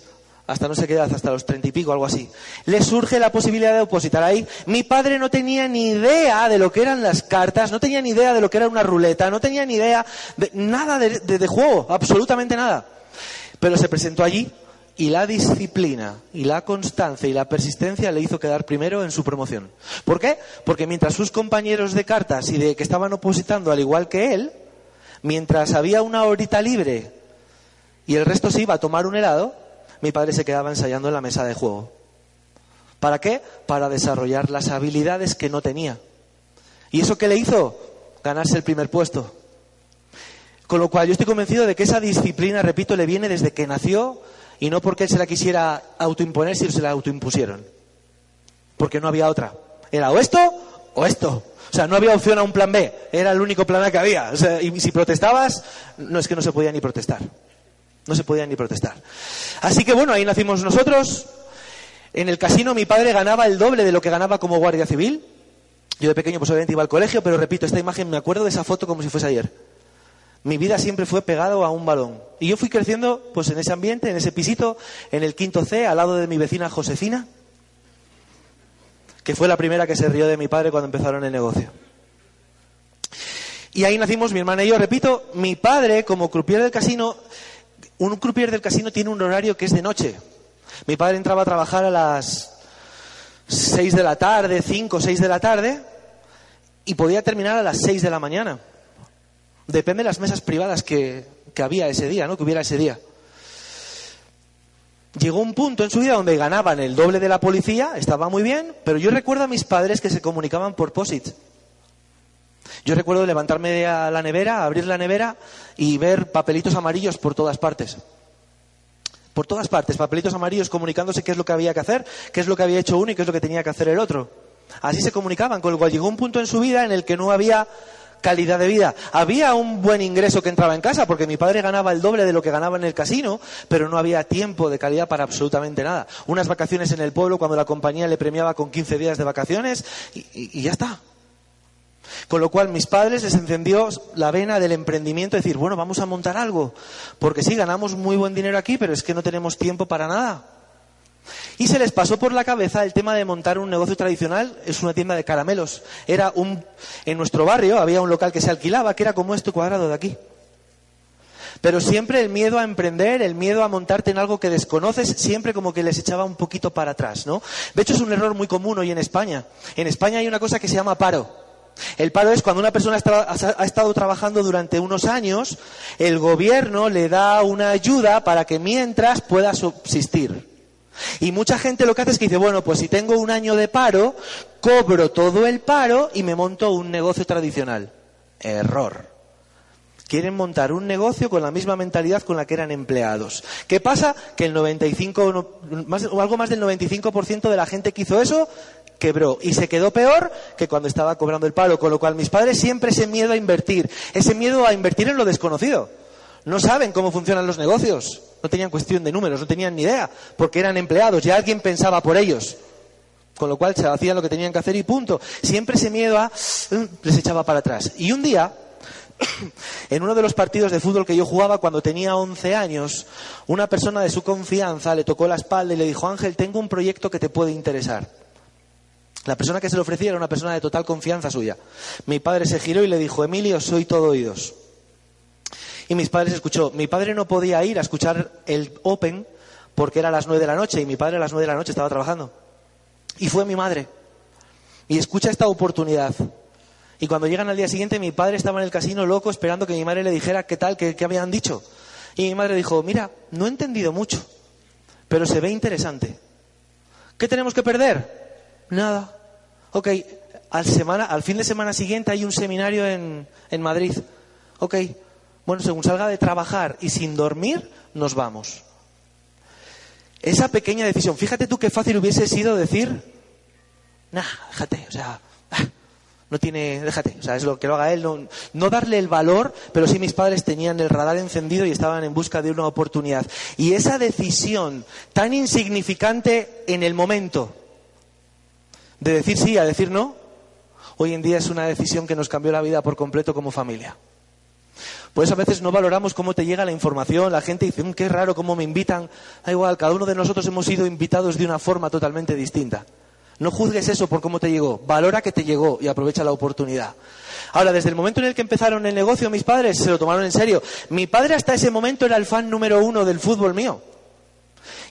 hasta no sé qué edad, hasta los treinta y pico, algo así. Le surge la posibilidad de opositar ahí. Mi padre no tenía ni idea de lo que eran las cartas, no tenía ni idea de lo que era una ruleta, no tenía ni idea de nada de, de juego, absolutamente nada. Pero se presentó allí y la disciplina y la constancia y la persistencia le hizo quedar primero en su promoción. ¿Por qué? Porque mientras sus compañeros de cartas y de que estaban opositando al igual que él, mientras había una horita libre y el resto se iba a tomar un helado, mi padre se quedaba ensayando en la mesa de juego. ¿Para qué? Para desarrollar las habilidades que no tenía. ¿Y eso qué le hizo? Ganarse el primer puesto. Con lo cual yo estoy convencido de que esa disciplina, repito, le viene desde que nació y no porque él se la quisiera autoimponer, sino se la autoimpusieron. Porque no había otra. Era o esto o esto. O sea, no había opción a un plan B. Era el único plan A que había. O sea, y si protestabas, no es que no se podía ni protestar. No se podía ni protestar. Así que bueno, ahí nacimos nosotros. En el casino mi padre ganaba el doble de lo que ganaba como guardia civil. Yo de pequeño pues obviamente iba al colegio, pero repito, esta imagen me acuerdo de esa foto como si fuese ayer. Mi vida siempre fue pegado a un balón. Y yo fui creciendo pues en ese ambiente, en ese pisito, en el quinto C, al lado de mi vecina Josefina, que fue la primera que se rió de mi padre cuando empezaron el negocio. Y ahí nacimos mi hermana y yo. Repito, mi padre, como croupier del casino, un croupier del casino tiene un horario que es de noche. Mi padre entraba a trabajar a las 6 de la tarde, 5 o 6 de la tarde, y podía terminar a las 6 de la mañana. Depende de las mesas privadas que, había ese día, ¿no? Que hubiera ese día. Llegó un punto en su vida donde ganaban el doble de la policía, estaba muy bien, pero yo recuerdo a mis padres que se comunicaban por POSIT. Yo recuerdo levantarme a la nevera, abrir la nevera y ver papelitos amarillos por todas partes. Por todas partes, papelitos amarillos comunicándose qué es lo que había que hacer, qué es lo que había hecho uno y qué es lo que tenía que hacer el otro. Así se comunicaban, con lo cual llegó un punto en su vida en el que no había calidad de vida. Había un buen ingreso que entraba en casa, porque mi padre ganaba el doble de lo que ganaba en el casino, pero no había tiempo de calidad para absolutamente nada. Unas vacaciones en el pueblo cuando la compañía le premiaba con 15 días de vacaciones y, ya está. Con lo cual mis padres les encendió la vena del emprendimiento, decir, bueno, vamos a montar algo, porque sí, ganamos muy buen dinero aquí, pero es que no tenemos tiempo para nada. Y se les pasó por la cabeza el tema de montar un negocio tradicional, es una tienda de caramelos. Era un, en nuestro barrio había un local que se alquilaba, que era como este cuadrado de aquí. Pero siempre el miedo a emprender, el miedo a montarte en algo que desconoces, siempre como que les echaba un poquito para atrás, ¿no? De hecho es un error muy común hoy en España. En España hay una cosa que se llama paro. El paro es cuando una persona ha estado trabajando durante unos años, el gobierno le da una ayuda para que mientras pueda subsistir. Y mucha gente lo que hace es que dice, bueno, pues si tengo un año de paro, cobro todo el paro y me monto un negocio tradicional. Error. Quieren montar un negocio con la misma mentalidad con la que eran empleados. ¿Qué pasa? Que el 95, más, o algo más del 95% de la gente que hizo eso quebró y se quedó peor que cuando estaba cobrando el paro. Con lo cual mis padres siempre ese miedo a invertir, ese miedo a invertir en lo desconocido. No saben cómo funcionan los negocios. No tenían cuestión de números, no tenían ni idea, porque eran empleados y alguien pensaba por ellos. Con lo cual se hacían lo que tenían que hacer y punto. Siempre ese miedo a mm, les echaba para atrás. Y un día, (coughs) en uno de los partidos de fútbol que yo jugaba cuando tenía 11 años, una persona de su confianza le tocó la espalda y le dijo, Ángel, tengo un proyecto que te puede interesar. La persona que se lo ofrecía era una persona de total confianza suya. Mi padre se giró y le dijo, Emilio, soy todo oídos. Y mis padres escuchó. Mi padre no podía ir a escuchar el Open porque era a las nueve de la noche y mi padre a las nueve de la noche estaba trabajando. Y fue mi madre. Y escucha esta oportunidad. Y cuando llegan al día siguiente, mi padre estaba en el casino loco esperando que mi madre le dijera qué tal, qué, qué habían dicho. Y mi madre dijo, mira, no he entendido mucho, pero se ve interesante. ¿Qué tenemos que perder? Nada. Ok, al, semana, al fin de semana siguiente hay un seminario en, en Madrid. Ok, bueno, según salga de trabajar y sin dormir, nos vamos. Esa pequeña decisión, fíjate tú qué fácil hubiese sido decir, nah, déjate, o sea, ah, no tiene, déjate, o sea, es lo que lo haga él, no, no, darle el valor, pero sí mis padres tenían el radar encendido y estaban en busca de una oportunidad. Y esa decisión tan insignificante en el momento de decir sí a decir no, hoy en día es una decisión que nos cambió la vida por completo como familia. Por eso a veces no valoramos cómo te llega la información. La gente dice, mm, qué raro cómo me invitan. Da igual, cada uno de nosotros hemos sido invitados de una forma totalmente distinta. No juzgues eso por cómo te llegó. Valora que te llegó y aprovecha la oportunidad. Ahora, desde el momento en el que empezaron el negocio, mis padres se lo tomaron en serio. Mi padre hasta ese momento era el fan número uno del fútbol mío.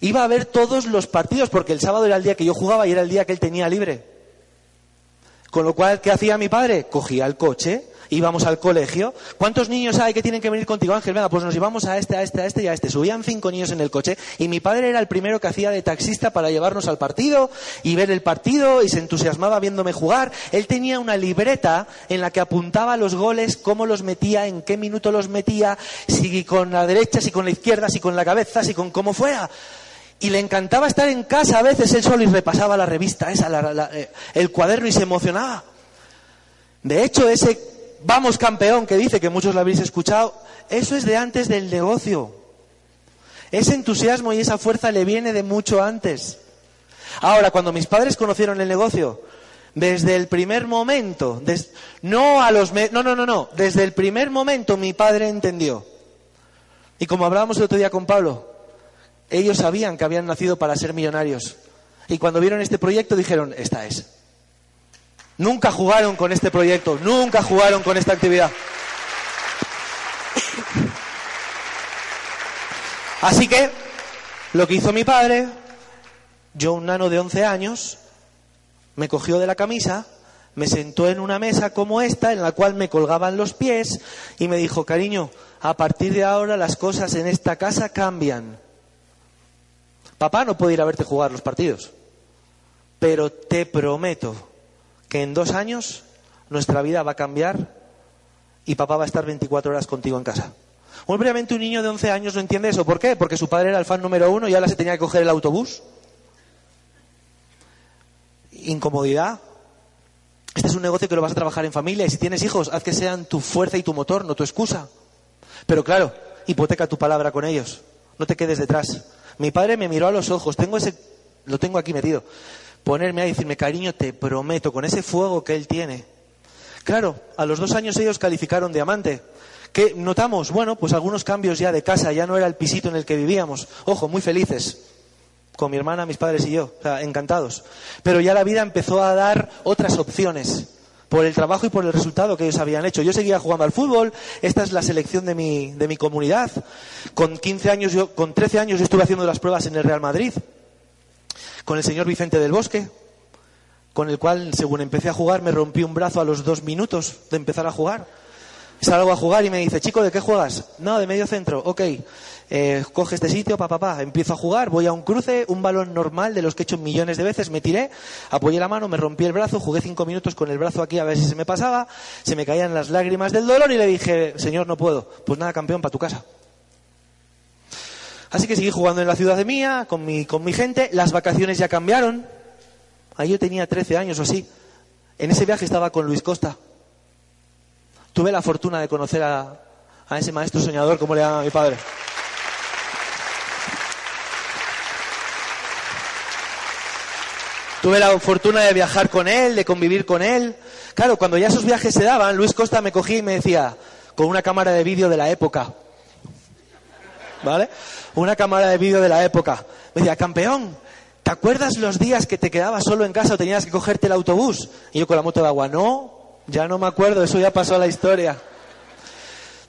Iba a ver todos los partidos porque el sábado era el día que yo jugaba y era el día que él tenía libre. Con lo cual, ¿qué hacía mi padre? Cogía el coche, íbamos al colegio. ¿Cuántos niños hay que tienen que venir contigo, Ángel? Venga, pues nos íbamos a este, a este, a este y a este. Subían cinco niños en el coche y mi padre era el primero que hacía de taxista para llevarnos al partido y ver el partido y se entusiasmaba viéndome jugar. Él tenía una libreta en la que apuntaba los goles, cómo los metía, en qué minuto los metía, si con la derecha, si con la izquierda, si con la cabeza, si con cómo fuera. Y le encantaba estar en casa a veces él solo y repasaba la revista esa, eh, el cuaderno y se emocionaba. De hecho, ese vamos campeón que dice que muchos lo habéis escuchado, eso es de antes del negocio. Ese entusiasmo y esa fuerza le viene de mucho antes. Ahora, cuando mis padres conocieron el negocio, desde el primer momento, no a los no, no, no, no, desde el primer momento mi padre entendió. Y como hablábamos el otro día con Pablo, ellos sabían que habían nacido para ser millonarios. Y cuando vieron este proyecto dijeron, esta es. Nunca jugaron con este proyecto, nunca jugaron con esta actividad. Así que, lo que hizo mi padre, yo un nano de 11 años, me cogió de la camisa, me sentó en una mesa como esta, en la cual me colgaban los pies, y me dijo, cariño, a partir de ahora las cosas en esta casa cambian. Papá no puede ir a verte jugar los partidos, pero te prometo que en dos años nuestra vida va a cambiar y papá va a estar 24 horas contigo en casa. Obviamente un niño de 11 años no entiende eso. ¿Por qué? Porque su padre era el fan número uno y ahora se tenía que coger el autobús. Incomodidad. Este es un negocio que lo vas a trabajar en familia y si tienes hijos, haz que sean tu fuerza y tu motor, no tu excusa. Pero claro, hipoteca tu palabra con ellos. No te quedes detrás. Mi padre me miró a los ojos. Tengo ese, lo tengo aquí metido ponerme a decirme, cariño, te prometo, con ese fuego que él tiene. Claro, a los dos años ellos calificaron diamante. ¿Qué notamos? Bueno, pues algunos cambios ya de casa, ya no era el pisito en el que vivíamos. Ojo, muy felices. Con mi hermana, mis padres y yo, encantados. Pero ya la vida empezó a dar otras opciones por el trabajo y por el resultado que ellos habían hecho. Yo seguía jugando al fútbol, esta es la selección de mi, de mi comunidad. Con 15 años, yo, con 13 años yo estuve haciendo las pruebas en el Real Madrid con el señor Vicente del Bosque, con el cual, según empecé a jugar, me rompí un brazo a los dos minutos de empezar a jugar. Salgo a jugar y me dice, chico, ¿de qué juegas? No, de medio centro. Ok, eh, coge este sitio, papá, papá. Empiezo a jugar, voy a un cruce, un balón normal de los que he hecho millones de veces, me tiré, apoyé la mano, me rompí el brazo, jugué cinco minutos con el brazo aquí a ver si se me pasaba, se me caían las lágrimas del dolor y le dije, señor, no puedo. Pues nada, campeón, para tu casa. Así que seguí jugando en la ciudad de mía, con mi, con mi gente. Las vacaciones ya cambiaron. Ahí yo tenía 13 años o así. En ese viaje estaba con Luis Costa. Tuve la fortuna de conocer a, a ese maestro soñador, como le llama mi padre. Tuve la fortuna de viajar con él, de convivir con él. Claro, cuando ya esos viajes se daban, Luis Costa me cogía y me decía, con una cámara de vídeo de la época, ¿vale? Una cámara de vídeo de la época. Me decía, campeón, ¿te acuerdas los días que te quedabas solo en casa o tenías que cogerte el autobús? Y yo con la moto de agua, no, ya no me acuerdo, eso ya pasó a la historia.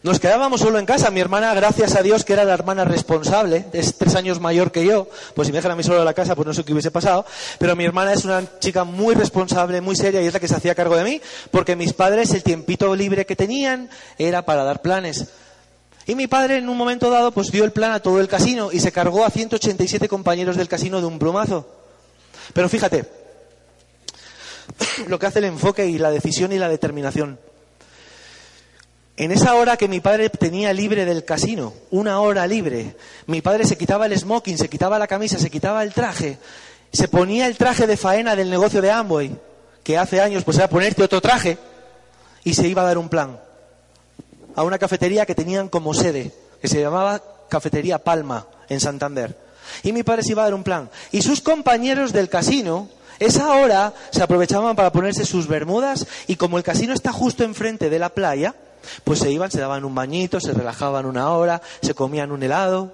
Nos quedábamos solo en casa. Mi hermana, gracias a Dios, que era la hermana responsable, es tres años mayor que yo, pues si me dejan a mí solo en la casa, pues no sé qué hubiese pasado. Pero mi hermana es una chica muy responsable, muy seria, y es la que se hacía cargo de mí, porque mis padres, el tiempito libre que tenían, era para dar planes. Y mi padre en un momento dado pues dio el plan a todo el casino y se cargó a 187 compañeros del casino de un plumazo. Pero fíjate, (coughs) lo que hace el enfoque y la decisión y la determinación. En esa hora que mi padre tenía libre del casino, una hora libre, mi padre se quitaba el smoking, se quitaba la camisa, se quitaba el traje, se ponía el traje de faena del negocio de Amway, que hace años pues era ponerte otro traje, y se iba a dar un plan a una cafetería que tenían como sede, que se llamaba Cafetería Palma, en Santander. Y mi padre se iba a dar un plan. Y sus compañeros del casino, esa hora, se aprovechaban para ponerse sus bermudas y como el casino está justo enfrente de la playa, pues se iban, se daban un bañito, se relajaban una hora, se comían un helado.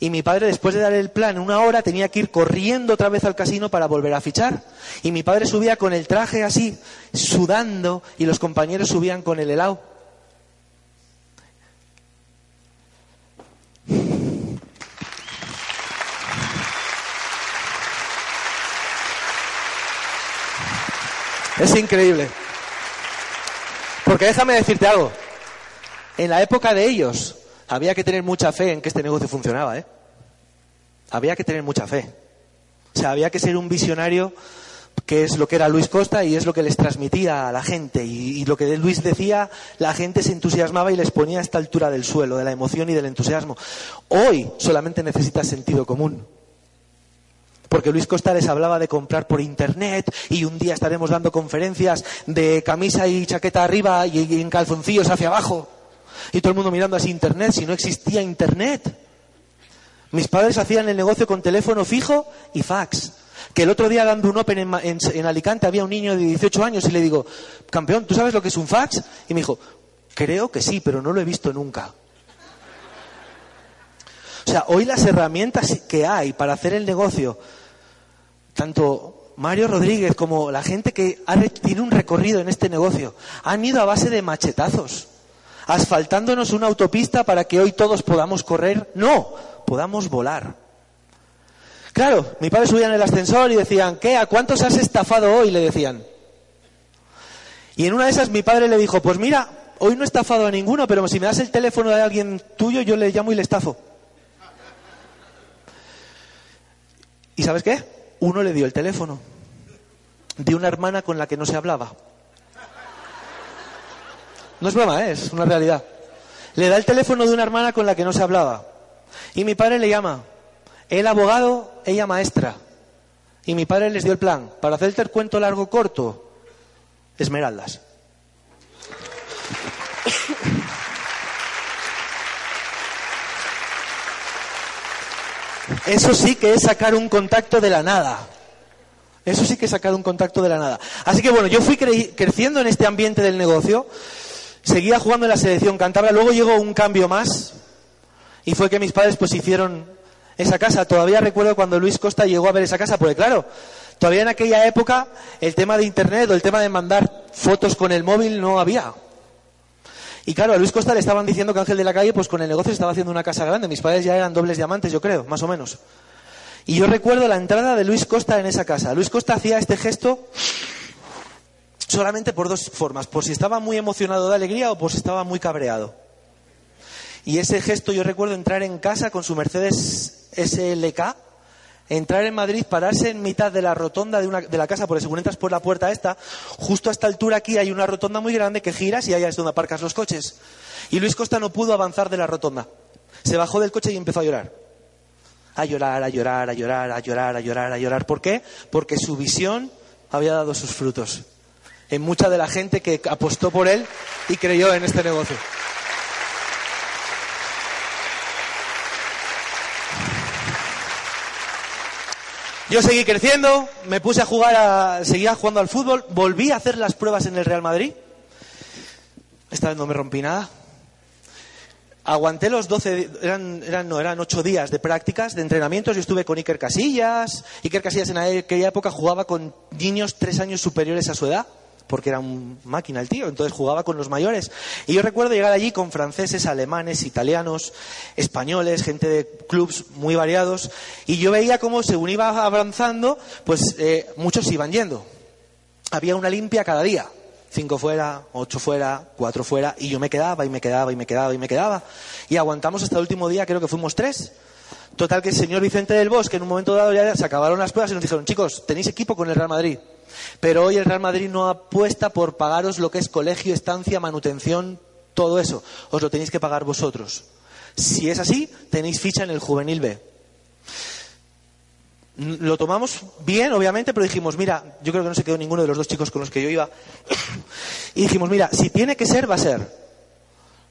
Y mi padre, después de dar el plan una hora, tenía que ir corriendo otra vez al casino para volver a fichar. Y mi padre subía con el traje así, sudando, y los compañeros subían con el helado. Es increíble. Porque déjame decirte algo. En la época de ellos había que tener mucha fe en que este negocio funcionaba, ¿eh? Había que tener mucha fe. O sea, había que ser un visionario que es lo que era Luis Costa y es lo que les transmitía a la gente. Y, y, lo que Luis decía, la gente se entusiasmaba y les ponía a esta altura del suelo, de la emoción y del entusiasmo. Hoy solamente necesitas sentido común. Porque Luis Costa les hablaba de comprar por internet y un día estaremos dando conferencias de camisa y chaqueta arriba y, en calzoncillos hacia abajo. Y todo el mundo mirando así internet, si no existía internet. Mis padres hacían el negocio con teléfono fijo y fax. Que el otro día dando un Open en, en, en, Alicante había un niño de 18 años y le digo, campeón, ¿tú sabes lo que es un fax? Y me dijo, creo que sí, pero no lo he visto nunca. O sea, hoy las herramientas que hay para hacer el negocio, tanto Mario Rodríguez como la gente que ha, tiene un recorrido en este negocio, han ido a base de machetazos, asfaltándonos una autopista para que hoy todos podamos correr. No, podamos volar. Claro, mi padre subía en el ascensor y decían, ¿qué? ¿A cuántos has estafado hoy? Le decían. Y en una de esas mi padre le dijo, pues mira, hoy no he estafado a ninguno, pero si me das el teléfono de alguien tuyo, yo le llamo y le estafo. ¿Y sabes qué? Uno le dio el teléfono de una hermana con la que no se hablaba. No es broma, ¿eh? es una realidad. Le da el teléfono de una hermana con la que no se hablaba. Y mi padre le llama. Él abogado, ella maestra. Y mi padre les dio el plan. Para hacerte el cuento largo corto, esmeraldas. Eso sí que es sacar un contacto de la nada. Eso sí que es sacar un contacto de la nada. Así que bueno, yo fui cre creciendo en este ambiente del negocio, seguía jugando en la selección cantabra, luego llegó un cambio más y fue que mis padres pues hicieron esa casa. Todavía recuerdo cuando Luis Costa llegó a ver esa casa, porque claro, todavía en aquella época el tema de internet o el tema de mandar fotos con el móvil no había. Y claro, a Luis Costa le estaban diciendo que Ángel de la Calle, pues con el negocio estaba haciendo una casa grande. Mis padres ya eran dobles diamantes, yo creo, más o menos. Y yo recuerdo la entrada de Luis Costa en esa casa. Luis Costa hacía este gesto solamente por dos formas, por si estaba muy emocionado de alegría o por si estaba muy cabreado. Y ese gesto yo recuerdo entrar en casa con su Mercedes SLK, entrar en Madrid, pararse en mitad de la rotonda de, una, de la casa, porque según entras por la puerta esta, justo a esta altura aquí hay una rotonda muy grande que giras y ahí es donde aparcas los coches. Y Luis Costa no pudo avanzar de la rotonda. Se bajó del coche y empezó a llorar. A llorar, a llorar, a llorar, a llorar, a llorar, a llorar. ¿Por qué? Porque su visión había dado sus frutos. En mucha de la gente que apostó por él y creyó en este negocio. Yo seguí creciendo, me puse a jugar, a, seguía jugando al fútbol, volví a hacer las pruebas en el Real Madrid. Esta vez no me rompí nada. Aguanté los 12, eran, eran, no, eran 8 días de prácticas, de entrenamientos. Yo estuve con Iker Casillas. Iker Casillas en aquella época jugaba con niños tres años superiores a su edad porque era un máquina el tío, entonces jugaba con los mayores. Y yo recuerdo llegar allí con franceses, alemanes, italianos, españoles, gente de clubs muy variados, y yo veía cómo según iba avanzando, pues eh, muchos iban yendo. Había una limpia cada día. Cinco fuera, ocho fuera, cuatro fuera, y yo me quedaba y me quedaba y me quedaba y me quedaba. Y aguantamos hasta el último día, creo que fuimos tres. Total que el señor Vicente del Bosque en un momento dado ya se acabaron las pruebas y nos dijeron, chicos, tenéis equipo con el Real Madrid. Pero hoy el Real Madrid no apuesta por pagaros lo que es colegio, estancia, manutención, todo eso. Os lo tenéis que pagar vosotros. Si es así, tenéis ficha en el Juvenil B. Lo tomamos bien, obviamente, pero dijimos, mira, yo creo que no se quedó ninguno de los dos chicos con los que yo iba. (coughs) y dijimos, mira, si tiene que ser, va a ser.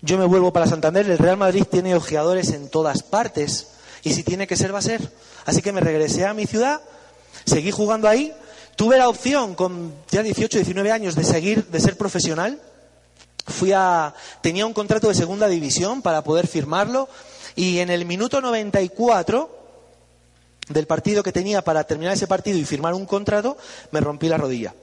Yo me vuelvo para Santander, el Real Madrid tiene ojeadores en todas partes. Y si tiene que ser, va a ser. Así que me regresé a mi ciudad, seguí jugando ahí, Tuve la opción con ya 18, 19 años de seguir, de ser profesional. Fui a, tenía un contrato de segunda división para poder firmarlo y en el minuto 94 del partido que tenía para terminar ese partido y firmar un contrato, me rompí la rodilla.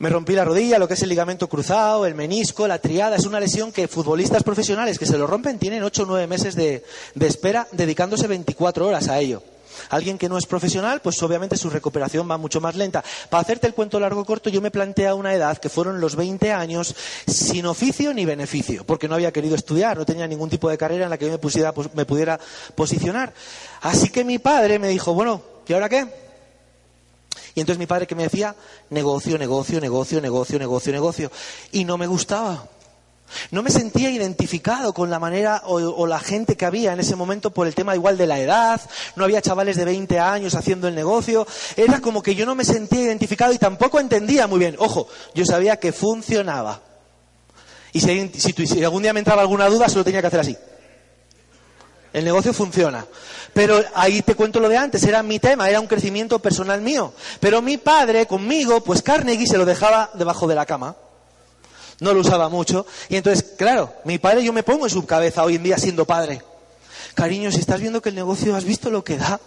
Me rompí la rodilla, lo que es el ligamento cruzado, el menisco, la triada. Es una lesión que futbolistas profesionales que se lo rompen tienen 8 o 9 meses de, espera dedicándose 24 horas a ello. Alguien que no es profesional, pues obviamente su recuperación va mucho más lenta. Para hacerte el cuento largo corto, yo me planteé una edad que fueron los 20 años sin oficio ni beneficio, porque no había querido estudiar, no tenía ningún tipo de carrera en la que yo me, pusiera, pues, me pudiera posicionar. Así que mi padre me dijo, bueno, ¿y ahora qué? Y entonces mi padre que me decía, negocio, negocio, negocio, negocio, negocio, negocio. Y no me gustaba. No me sentía identificado con la manera o, la gente que había en ese momento por el tema igual de la edad, no había chavales de 20 años haciendo el negocio, era como que yo no me sentía identificado y tampoco entendía muy bien. Ojo, yo sabía que funcionaba. Y si, si algún día me entraba alguna duda, solo tenía que hacer así. El negocio funciona. Pero ahí te cuento lo de antes, era mi tema, era un crecimiento personal mío. Pero mi padre conmigo, pues Carnegie se lo dejaba debajo de la cama no lo usaba mucho. Y entonces, claro, mi padre yo me pongo en su cabeza hoy en día siendo padre. Cariño, si estás viendo que el negocio has visto lo que da,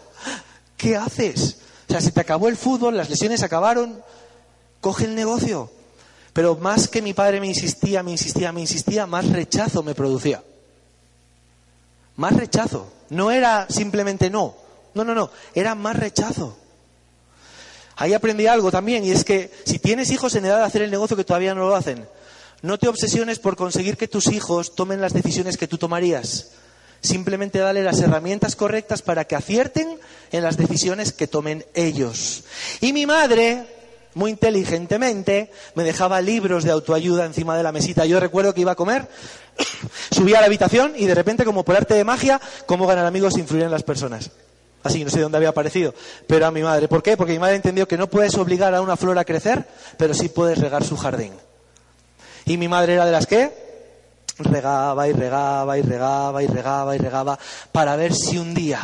¿qué haces? O sea, se te acabó el fútbol, las lesiones acabaron, coge el negocio. Pero más que mi padre me insistía, me insistía, me insistía, más rechazo me producía. Más rechazo. No era simplemente no. No, no, no. Era más rechazo. Ahí aprendí algo también, y es que si tienes hijos en edad de hacer el negocio que todavía no lo hacen, no te obsesiones por conseguir que tus hijos tomen las decisiones que tú tomarías. Simplemente dale las herramientas correctas para que acierten en las decisiones que tomen ellos. Y mi madre, muy inteligentemente, me dejaba libros de autoayuda encima de la mesita. Yo recuerdo que iba a comer, (coughs) subía a la habitación y de repente, como por arte de magia, cómo ganar amigos e influir en las personas. Así, no sé dónde había aparecido, pero a mi madre. ¿Por qué? Porque mi madre entendió que no puedes obligar a una flor a crecer, pero sí puedes regar su jardín. Y mi madre era de las que regaba y regaba y regaba y regaba y regaba para ver si un día,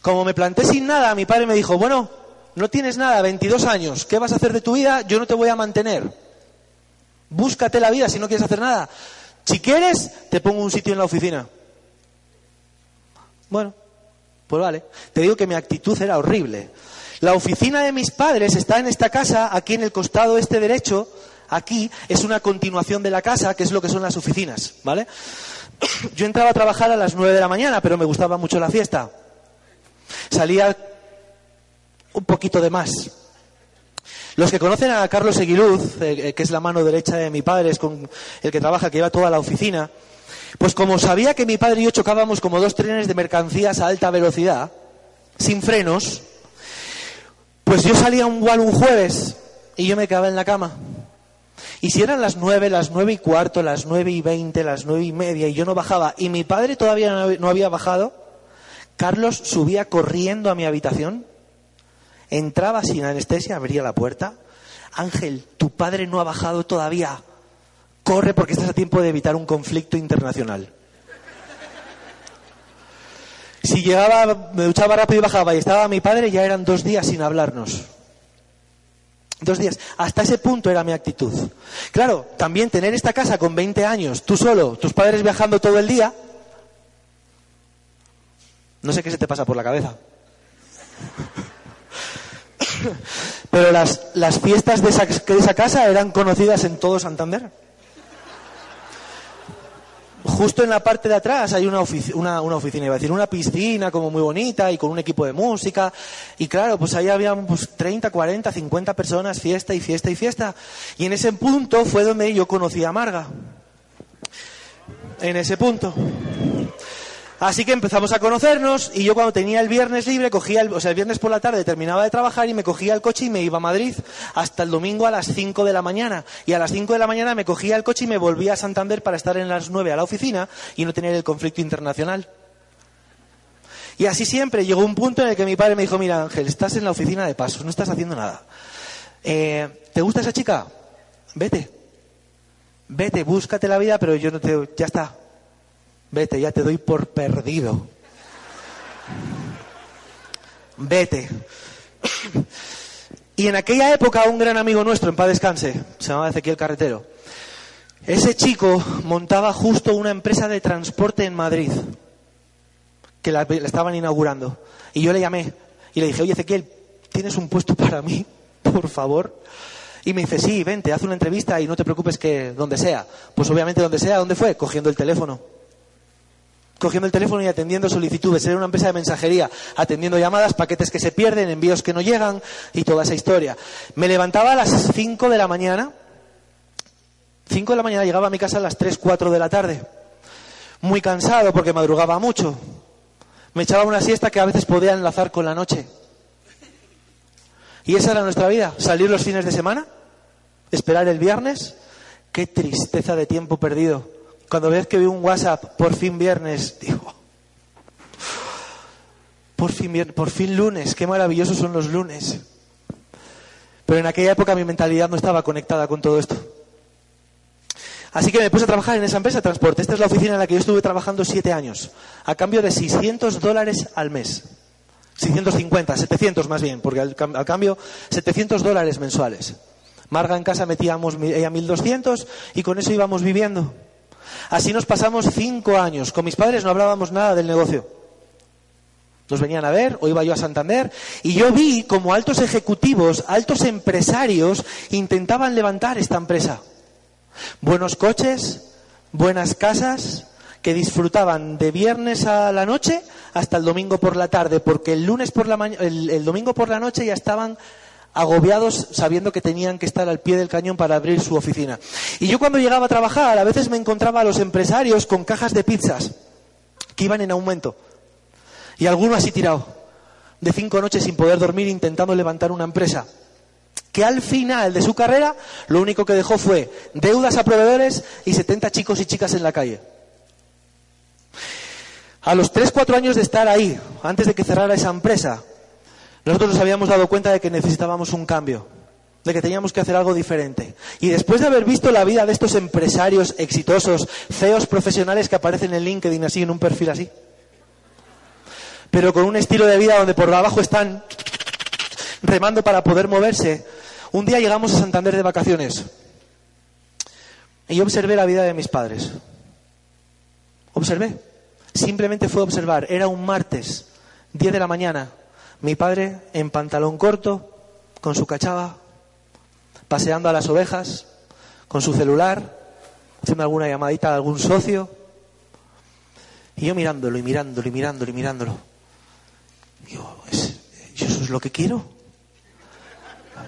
como me planté sin nada, mi padre me dijo, bueno, no tienes nada, 22 años, ¿qué vas a hacer de tu vida? Yo no te voy a mantener. Búscate la vida si no quieres hacer nada. Si quieres, te pongo un sitio en la oficina. Bueno, pues vale. Te digo que mi actitud era horrible. La oficina de mis padres está en esta casa, aquí en el costado este derecho, aquí es una continuación de la casa, que es lo que son las oficinas, ¿vale? (clears throat) Yo entraba a trabajar a las 9 de la mañana, pero me gustaba mucho la fiesta. Salía un poquito de más. Los que conocen a Carlos Eguiluz, eh, eh, que es la mano derecha de mi padre, es con el que trabaja, que lleva toda la oficina, pues como sabía que mi padre y yo chocábamos como dos trenes de mercancías a alta velocidad, sin frenos, pues yo salía un, un jueves y yo me quedaba en la cama. Y si eran las nueve, las nueve y cuarto, las nueve y veinte, las nueve y media, y yo no bajaba, y mi padre todavía no había bajado, Carlos subía corriendo a mi habitación, entraba sin anestesia, abría la puerta. Ángel, tu padre no ha bajado todavía. Corre porque estás a tiempo de evitar un conflicto internacional. Si llegaba, me duchaba rápido y bajaba y estaba mi padre, ya eran dos días sin hablarnos. Dos días. Hasta ese punto era mi actitud. Claro, también tener esta casa con 20 años, tú solo, tus padres viajando todo el día, no sé qué se te pasa por la cabeza. (laughs) Pero las, las fiestas de esa, casa eran conocidas en todo Santander justo en la parte de atrás hay una, una, una, oficina, iba a decir, una piscina como muy bonita y con un equipo de música. Y claro, pues ahí había pues, 30, 40, 50 personas, fiesta y fiesta y fiesta. Y en ese punto fue donde yo conocí a Marga. En ese punto. Así que empezamos a conocernos y yo cuando tenía el viernes libre, cogía el, o sea, el viernes por la tarde terminaba de trabajar y me cogía el coche y me iba a Madrid hasta el domingo a las 5 de la mañana. Y a las 5 de la mañana me cogía el coche y me volvía a Santander para estar en las 9 a la oficina y no tener el conflicto internacional. Y así siempre llegó un punto en el que mi padre me dijo, mira Ángel, estás en la oficina de pasos, no estás haciendo nada. Eh, ¿Te gusta esa chica? Vete. Vete, búscate la vida, pero yo no te... Ya está, Vete, ya te doy por perdido. Vete. Y en aquella época un gran amigo nuestro, en paz descanse, se llamaba Ezequiel Carretero, ese chico montaba justo una empresa de transporte en Madrid, que la, estaban inaugurando. Y yo le llamé y le dije, oye Ezequiel, ¿tienes un puesto para mí? Por favor. Y me dice, sí, vente, haz una entrevista y no te preocupes que donde sea. Pues obviamente donde sea, ¿dónde fue? Cogiendo el teléfono cogiendo el teléfono y atendiendo solicitudes. Era una empresa de mensajería, atendiendo llamadas, paquetes que se pierden, envíos que no llegan y toda esa historia. Me levantaba a las 5 de la mañana. 5 de la mañana llegaba a mi casa a las 3, 4 de la tarde. Muy cansado porque madrugaba mucho. Me echaba una siesta que a veces podía enlazar con la noche. Y esa era nuestra vida. Salir los fines de semana, esperar el viernes. Qué tristeza de tiempo perdido. Cuando ves que vi un WhatsApp, por fin viernes, digo, por fin, por fin lunes, qué maravillosos son los lunes. Pero en aquella época mi mentalidad no estaba conectada con todo esto. Así que me puse a trabajar en esa empresa de transporte. Esta es la oficina en la que yo estuve trabajando siete años, a cambio de 600 dólares al mes. 650, 700 más bien, porque al, al cambio 700 dólares mensuales. Marga en casa metíamos ella 1200 y con eso íbamos viviendo. Así nos pasamos cinco años. Con mis padres no hablábamos nada del negocio. Nos venían a ver, o iba yo a Santander, y yo vi como altos ejecutivos, altos empresarios intentaban levantar esta empresa. Buenos coches, buenas casas, que disfrutaban de viernes a la noche hasta el domingo por la tarde, porque el lunes por la el, el domingo por la noche ya estaban agobiados sabiendo que tenían que estar al pie del cañón para abrir su oficina. Y yo cuando llegaba a trabajar, a veces me encontraba a los empresarios con cajas de pizzas que iban en aumento. Y alguno así tirado, de cinco noches sin poder dormir intentando levantar una empresa que al final de su carrera lo único que dejó fue deudas a proveedores y 70 chicos y chicas en la calle. A los 3-4 años de estar ahí, antes de que cerrara esa empresa, nosotros nos habíamos dado cuenta de que necesitábamos un cambio, de que teníamos que hacer algo diferente. Y después de haber visto la vida de estos empresarios exitosos, CEOs profesionales que aparecen en LinkedIn así en un perfil así, pero con un estilo de vida donde por abajo están remando para poder moverse, un día llegamos a Santander de vacaciones y observé la vida de mis padres. Observé. Simplemente fue observar. Era un martes, 10 de la mañana. Mi padre en pantalón corto, con su cachava, paseando a las ovejas, con su celular, haciendo alguna llamadita a algún socio. Y yo mirándolo y mirándolo y mirándolo y mirándolo. Digo, ¿es- ¿yo eso es lo que quiero?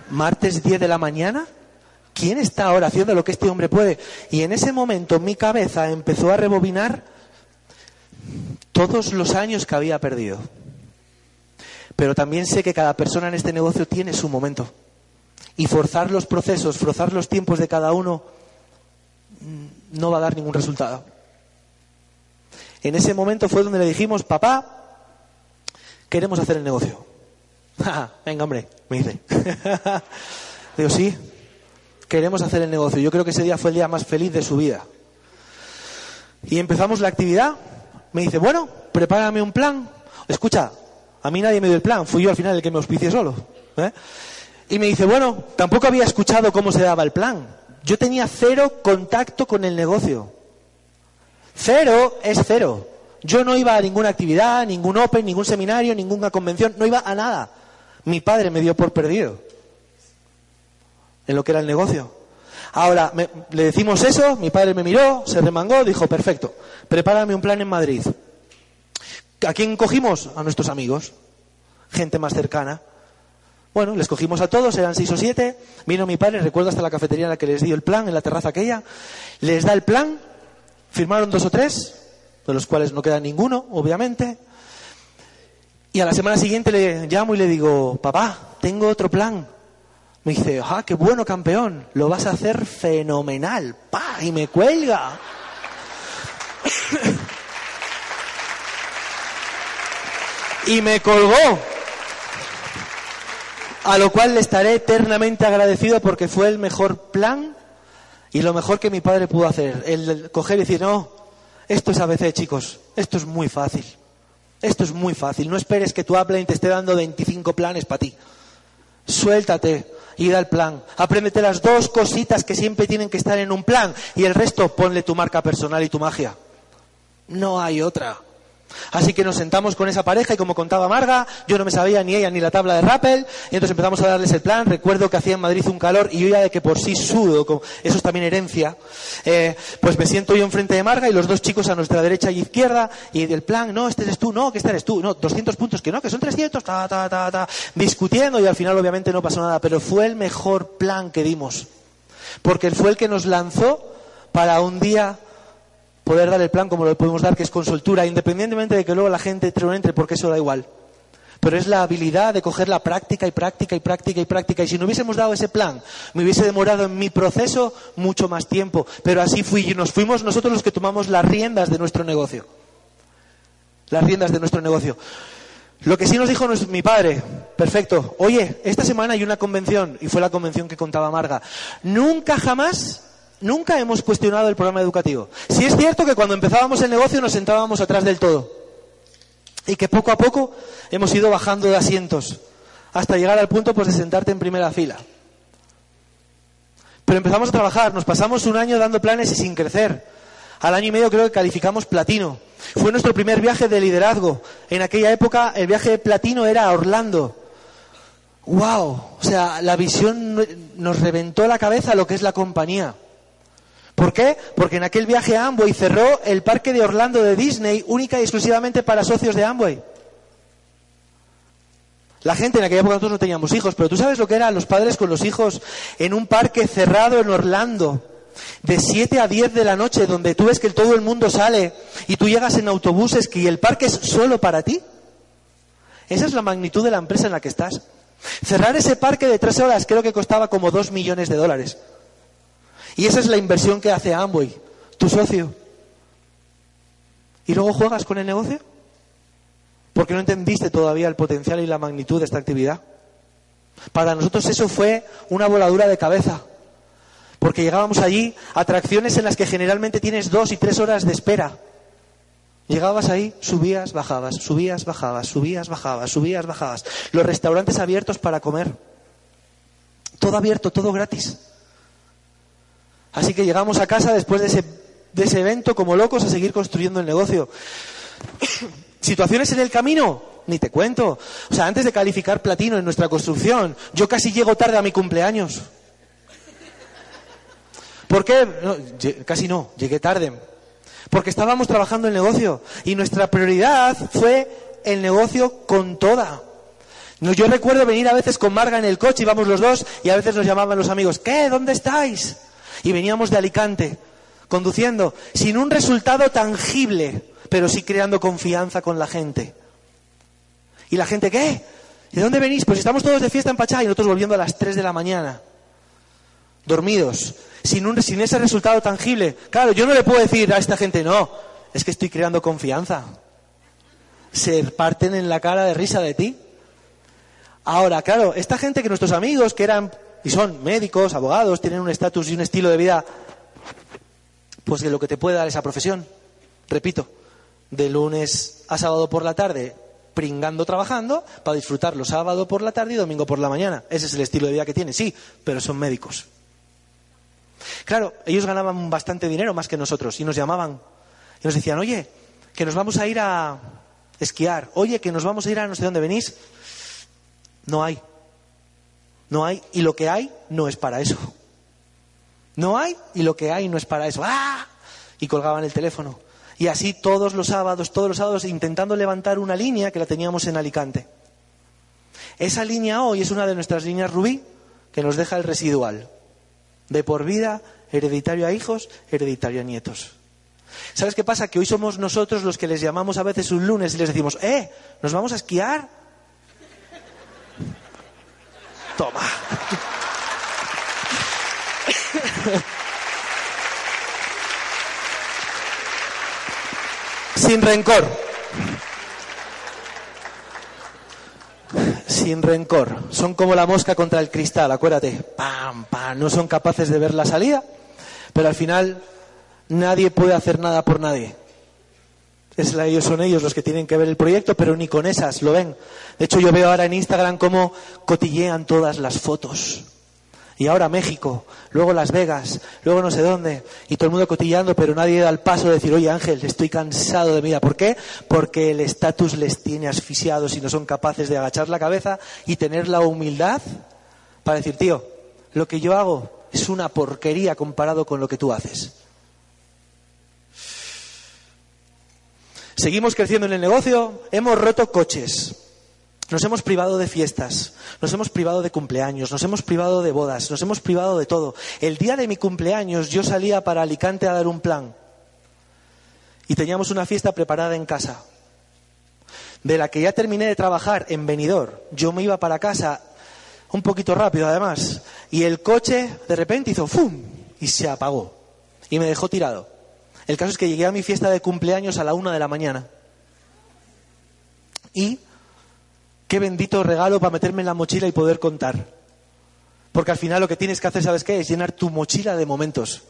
martes 10 de la mañana, ¿quién está ahora haciendo lo que este hombre puede? Y en ese momento mi cabeza empezó a rebobinar todos los años que había perdido. Pero también sé que cada persona en este negocio tiene su momento. Y forzar los procesos, forzar los tiempos de cada uno, mm, no va a dar ningún resultado. En ese momento fue donde le dijimos, papá, queremos hacer el negocio. (laughs) "Ja, Venga, hombre, me dice. (laughs) Digo, sí, queremos hacer el negocio. Yo creo que ese día fue el día más feliz de su vida. Y empezamos la actividad. Me dice, bueno, prepárame un plan. Escucha, a mí nadie me dio el plan, fui yo al final el que me auspicié solo. ¿eh? Y me dice, bueno, tampoco había escuchado cómo se daba el plan. Yo tenía cero contacto con el negocio. Cero es cero. Yo no iba a ninguna actividad, ningún open, ningún seminario, ninguna convención, no iba a nada. Mi padre me dio por perdido en lo que era el negocio. Ahora, me- le decimos eso, mi padre me miró, se remangó, dijo, perfecto, prepárame un plan en Madrid. ¿A quién cogimos? A nuestros amigos, gente más cercana. Bueno, les cogimos a todos, eran seis o siete. Vino mi padre, recuerdo hasta la cafetería en la que les dio el plan, en la terraza aquella. Les da el plan, firmaron dos o tres, de los cuales no queda ninguno, obviamente. Y a la semana siguiente le llamo y le digo, papá, tengo otro plan. Me dice, ah, qué bueno campeón, lo vas a hacer fenomenal. Pa, y me cuelga. Y me colgó. A lo cual le estaré eternamente agradecido porque fue el mejor plan y lo mejor que mi padre pudo hacer. El coger y decir, no, esto es ABC, chicos, esto es muy fácil. Esto es muy fácil. No esperes que tu Apple te esté dando 25 planes para ti. Suéltate y da el plan. Apréndete las dos cositas que siempre tienen que estar en un plan y el resto ponle tu marca personal y tu magia. No hay otra. Así que nos sentamos con esa pareja y como contaba Marga, yo no me sabía ni ella ni la tabla de rappel, y entonces empezamos a darles el plan. Recuerdo que hacía en Madrid un calor y yo ya de que por sí sudo, eso es también herencia, eh, pues me siento yo enfrente de Marga y los dos chicos a nuestra derecha y izquierda, y el plan, no, este eres tú, no, que este eres tú, no, 200 puntos, que no, que son 300, ta, ta, ta, ta, discutiendo y al final obviamente no pasó nada, pero fue el mejor plan que dimos, porque fue el que nos lanzó para un día poder dar el plan como lo podemos dar, que es con soltura, independientemente de que luego la gente entre o no entre, porque eso da igual. Pero es la habilidad de coger la práctica y práctica y práctica y práctica. Y si no hubiésemos dado ese plan, me hubiese demorado en mi proceso mucho más tiempo. Pero así fui y nos fuimos nosotros los que tomamos las riendas de nuestro negocio. Las riendas de nuestro negocio. Lo que sí nos dijo mi padre, perfecto, oye, esta semana hay una convención, y fue la convención que contaba Marga. Nunca jamás nunca hemos cuestionado el programa educativo. Sí es cierto que cuando empezábamos el negocio nos sentábamos atrás del todo. Y que poco a poco hemos ido bajando de asientos hasta llegar al punto pues, de sentarte en primera fila. Pero empezamos a trabajar, nos pasamos un año dando planes y sin crecer. Al año y medio creo que calificamos platino. Fue nuestro primer viaje de liderazgo. En aquella época el viaje de platino era a Orlando. ¡Wow! O sea, la visión nos reventó la cabeza lo que es la compañía. ¿Por qué? Porque en aquel viaje a Amway cerró el parque de Orlando de Disney única y exclusivamente para socios de Amway. La gente en aquella época nosotros no teníamos hijos, pero tú sabes lo que eran los padres con los hijos en un parque cerrado en Orlando, de 7 a 10 de la noche, donde tú ves que todo el mundo sale y tú llegas en autobuses y el parque es solo para ti. Esa es la magnitud de la empresa en la que estás. Cerrar ese parque de tres horas creo que costaba como dos millones de dólares. Y esa es la inversión que hace Amway, tu socio. ¿Y luego juegas con el negocio? Porque no entendiste todavía el potencial y la magnitud de esta actividad. Para nosotros eso fue una voladura de cabeza. Porque llegábamos allí atracciones en las que generalmente tienes dos y tres horas de espera. Llegabas ahí, subías, bajabas, subías, bajabas, subías, bajabas, subías, bajabas. Los restaurantes abiertos para comer. Todo abierto, todo gratis. Así que llegamos a casa después de ese, evento como locos a seguir construyendo el negocio. (coughs) ¿Situaciones en el camino? Ni te cuento. O sea, antes de calificar platino en nuestra construcción, yo casi llego tarde a mi cumpleaños. ¿Por qué? casi no, llegué tarde. Porque estábamos trabajando el negocio y nuestra prioridad fue el negocio con toda. Yo recuerdo venir a veces con Marga en el coche, íbamos los dos y a veces nos llamaban los amigos, ¿qué? ¿Dónde estáis? Y veníamos de Alicante conduciendo sin un resultado tangible, pero sí creando confianza con la gente. ¿Y la gente qué? ¿De dónde venís? Pues estamos todos de fiesta en Pachá y nosotros volviendo a las 3 de la mañana, dormidos, sin, un, sin ese resultado tangible. Claro, yo no le puedo decir a esta gente, no, es que estoy creando confianza. Se parten en la cara de risa de ti. Ahora, claro, esta gente que nuestros amigos, que eran y son médicos, abogados, tienen un estatus y un estilo de vida, pues de lo que te puede dar esa profesión. Repito, de lunes a sábado por la tarde, pringando trabajando, para disfrutarlo sábado por la tarde y domingo por la mañana. Ese es el estilo de vida que tienen, sí, pero son médicos. Claro, ellos ganaban bastante dinero más que nosotros y nos llamaban y nos decían, oye, que nos vamos a ir a esquiar, oye, que nos vamos a ir a no sé dónde venís. No hay. No hay, y lo que hay no es para eso. No hay, y lo que hay no es para eso. ¡Ah! Y colgaban el teléfono. Y así todos los sábados, todos los sábados, intentando levantar una línea que la teníamos en Alicante. Esa línea hoy es una de nuestras líneas rubí que nos deja el residual. De por vida, hereditario a hijos, hereditario a nietos. ¿Sabes qué pasa? Que hoy somos nosotros los que les llamamos a veces un lunes y les decimos, ¡eh! ¿Nos vamos a esquiar? Toma. Sin rencor. Sin rencor. Son como la mosca contra el cristal, acuérdate. Pam, pam. No son capaces de ver la salida, pero al final nadie puede hacer nada por nadie. Es ellos son ellos los que tienen que ver el proyecto, pero ni con esas lo ven. De hecho, yo veo ahora en Instagram cómo cotillean todas las fotos. Y ahora México, luego Las Vegas, luego no sé dónde, y todo el mundo cotillando, pero nadie da el paso de decir, oye Ángel, estoy cansado de vida. ¿Por qué? Porque el estatus les tiene asfixiados y no son capaces de agachar la cabeza y tener la humildad para decir, tío, lo que yo hago es una porquería comparado con lo que tú haces. Seguimos creciendo en el negocio, hemos roto coches, nos hemos privado de fiestas, nos hemos privado de cumpleaños, nos hemos privado de bodas, nos hemos privado de todo. El día de mi cumpleaños yo salía para Alicante a dar un plan y teníamos una fiesta preparada en casa, de la que ya terminé de trabajar en Benidorm. Yo me iba para casa un poquito rápido además y el coche de repente hizo ¡fum! y se apagó y me dejó tirado. El caso es que llegué a mi fiesta de cumpleaños a la una de la mañana. Y qué bendito regalo para meterme en la mochila y poder contar. Porque al final lo que tienes que hacer, ¿sabes qué? Es llenar tu mochila de momentos.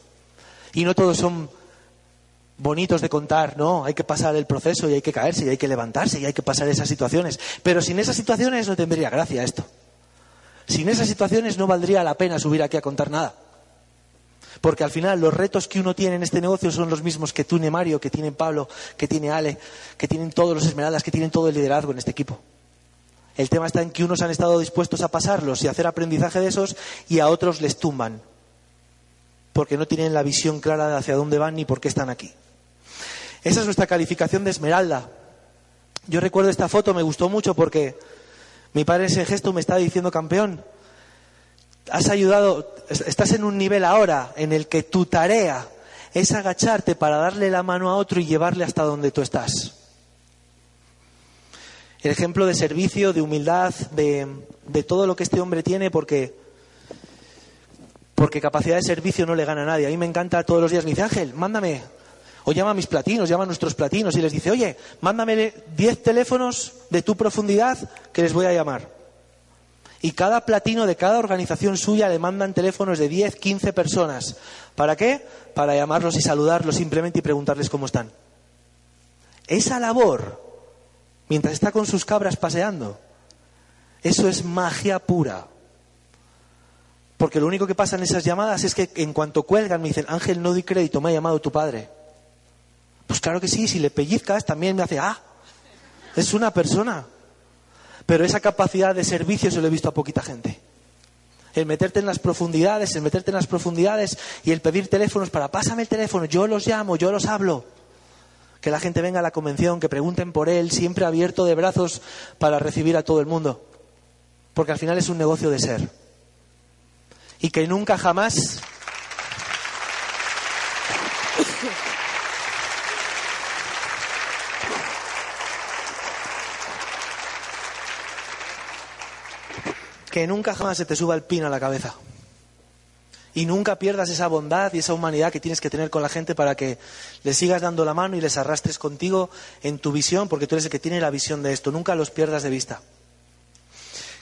Y no todos son bonitos de contar, no, hay que pasar el proceso y hay que caerse y hay que levantarse y hay que pasar esas situaciones. Pero sin esas situaciones no tendría gracia esto. Sin esas situaciones no valdría la pena subir aquí a contar nada. Porque al final los retos que uno tiene en este negocio son los mismos que tú, Mario, que tiene Pablo, que tiene Ale, que tienen todos los Esmeraldas, que tienen todo el liderazgo en este equipo. El tema está en que unos han estado dispuestos a pasarlos y hacer aprendizaje de esos y a otros les tumban. Porque no tienen la visión clara de hacia dónde van ni por qué están aquí. Esa es nuestra calificación de Esmeralda. Yo recuerdo esta foto, me gustó mucho porque mi padre ese gesto me está diciendo campeón has ayudado, estás en un nivel ahora en el que tu tarea es agacharte para darle la mano a otro y llevarle hasta donde tú estás. El ejemplo de servicio, de humildad, de, todo lo que este hombre tiene, porque, porque capacidad de servicio no le gana a nadie. A mí me encanta todos los días, me dice Ángel, mándame, o llama a mis platinos, llama a nuestros platinos y les dice, oye, mándame 10 teléfonos de tu profundidad que les voy a llamar. Y cada platino de cada organización suya le mandan teléfonos de 10, 15 personas. ¿Para qué? Para llamarlos y saludarlos simplemente y preguntarles cómo están. Esa labor, mientras está con sus cabras paseando, eso es magia pura. Porque lo único que pasa en esas llamadas es que en cuanto cuelgan me dicen, Ángel, no doy crédito, me ha llamado tu padre. Pues claro que sí, si le pellizcas también me hace, ah, es una persona. Pero esa capacidad de servicio se lo he visto a poquita gente. El meterte en las profundidades, el meterte en las profundidades y el pedir teléfonos para pásame el teléfono, yo los llamo, yo los hablo. Que la gente venga a la convención, que pregunten por él, siempre abierto de brazos para recibir a todo el mundo. Porque al final es un negocio de ser. Y que nunca jamás que nunca jamás se te suba el pin a la cabeza. Y nunca pierdas esa bondad y esa humanidad que tienes que tener con la gente para que les sigas dando la mano y les arrastres contigo en tu visión, porque tú eres el que tiene la visión de esto. Nunca los pierdas de vista.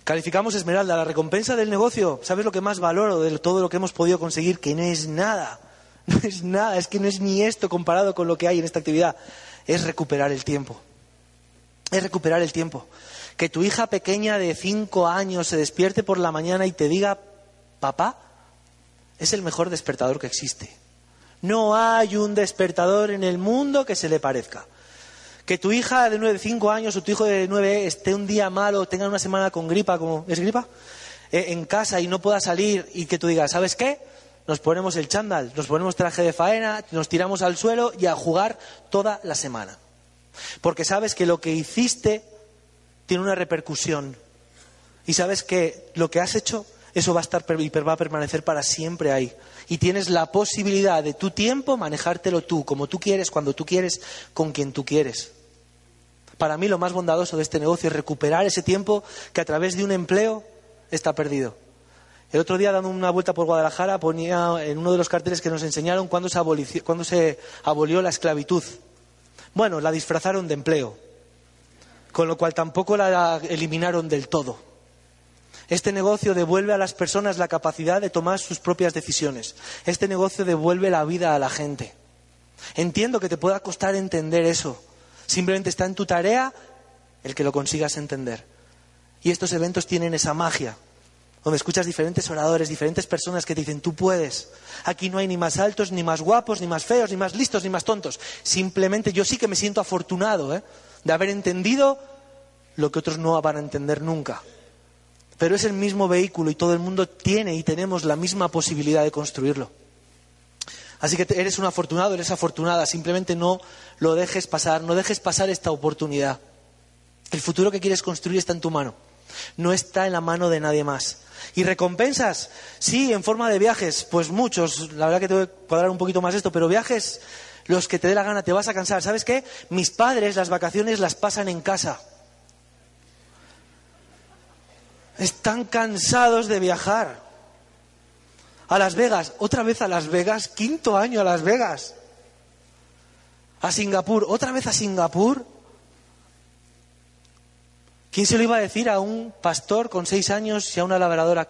Calificamos Esmeralda, la recompensa del negocio. ¿Sabes lo que más valoro de todo lo que hemos podido conseguir? Que no es nada. (laughs) No es nada, es que no es ni esto comparado con lo que hay en esta actividad. Es recuperar el tiempo. Es recuperar el tiempo. Que tu hija pequeña de cinco años se despierte por la mañana y te diga, papá, es el mejor despertador que existe. No hay un despertador en el mundo que se le parezca. Que tu hija de nueve, cinco años o tu hijo de nueve esté un día malo, tenga una semana con gripa, como ¿es gripa? Eh, en casa y no pueda salir y que tú digas, ¿sabes qué? Nos ponemos el chándal, nos ponemos traje de faena, nos tiramos al suelo y a jugar toda la semana. Porque sabes que lo que hiciste tiene una repercusión. Y sabes que lo que has hecho, eso va a estar y va a permanecer para siempre ahí. Y tienes la posibilidad de tu tiempo manejártelo tú, como tú quieres, cuando tú quieres, con quien tú quieres. Para mí lo más bondadoso de este negocio es recuperar ese tiempo que a través de un empleo está perdido. El otro día, dando una vuelta por Guadalajara, ponía en uno de los carteles que nos enseñaron cuándo se, cuándo se abolió la esclavitud. Bueno, la disfrazaron de empleo con lo cual tampoco la eliminaron del todo. Este negocio devuelve a las personas la capacidad de tomar sus propias decisiones. Este negocio devuelve la vida a la gente. Entiendo que te pueda costar entender eso. Simplemente está en tu tarea el que lo consigas entender. Y estos eventos tienen esa magia. donde escuchas diferentes oradores, diferentes personas que te dicen, tú puedes. Aquí no hay ni más altos, ni más guapos, ni más feos, ni más listos, ni más tontos. Simplemente yo sí que me siento afortunado ¿eh? De haber entendido lo que otros no van a entender nunca. Pero es el mismo vehículo y todo el mundo tiene y tenemos la misma posibilidad de construirlo. Así que eres un afortunado, eres afortunada. Simplemente no lo dejes pasar, no dejes pasar esta oportunidad. El futuro que quieres construir está en tu mano. No está en la mano de nadie más. ¿Y recompensas? Sí, en forma de viajes. Pues muchos. La verdad que te voy a cuadrar un poquito más esto, pero viajes los que te dé la gana, te vas a cansar. ¿Sabes qué? Mis padres las vacaciones las pasan en casa. Están cansados de viajar. A Las Vegas, otra vez a Las Vegas, quinto año a Las Vegas. A Singapur, otra vez a Singapur. ¿Quién se lo iba a decir a un pastor con seis años y a una labradora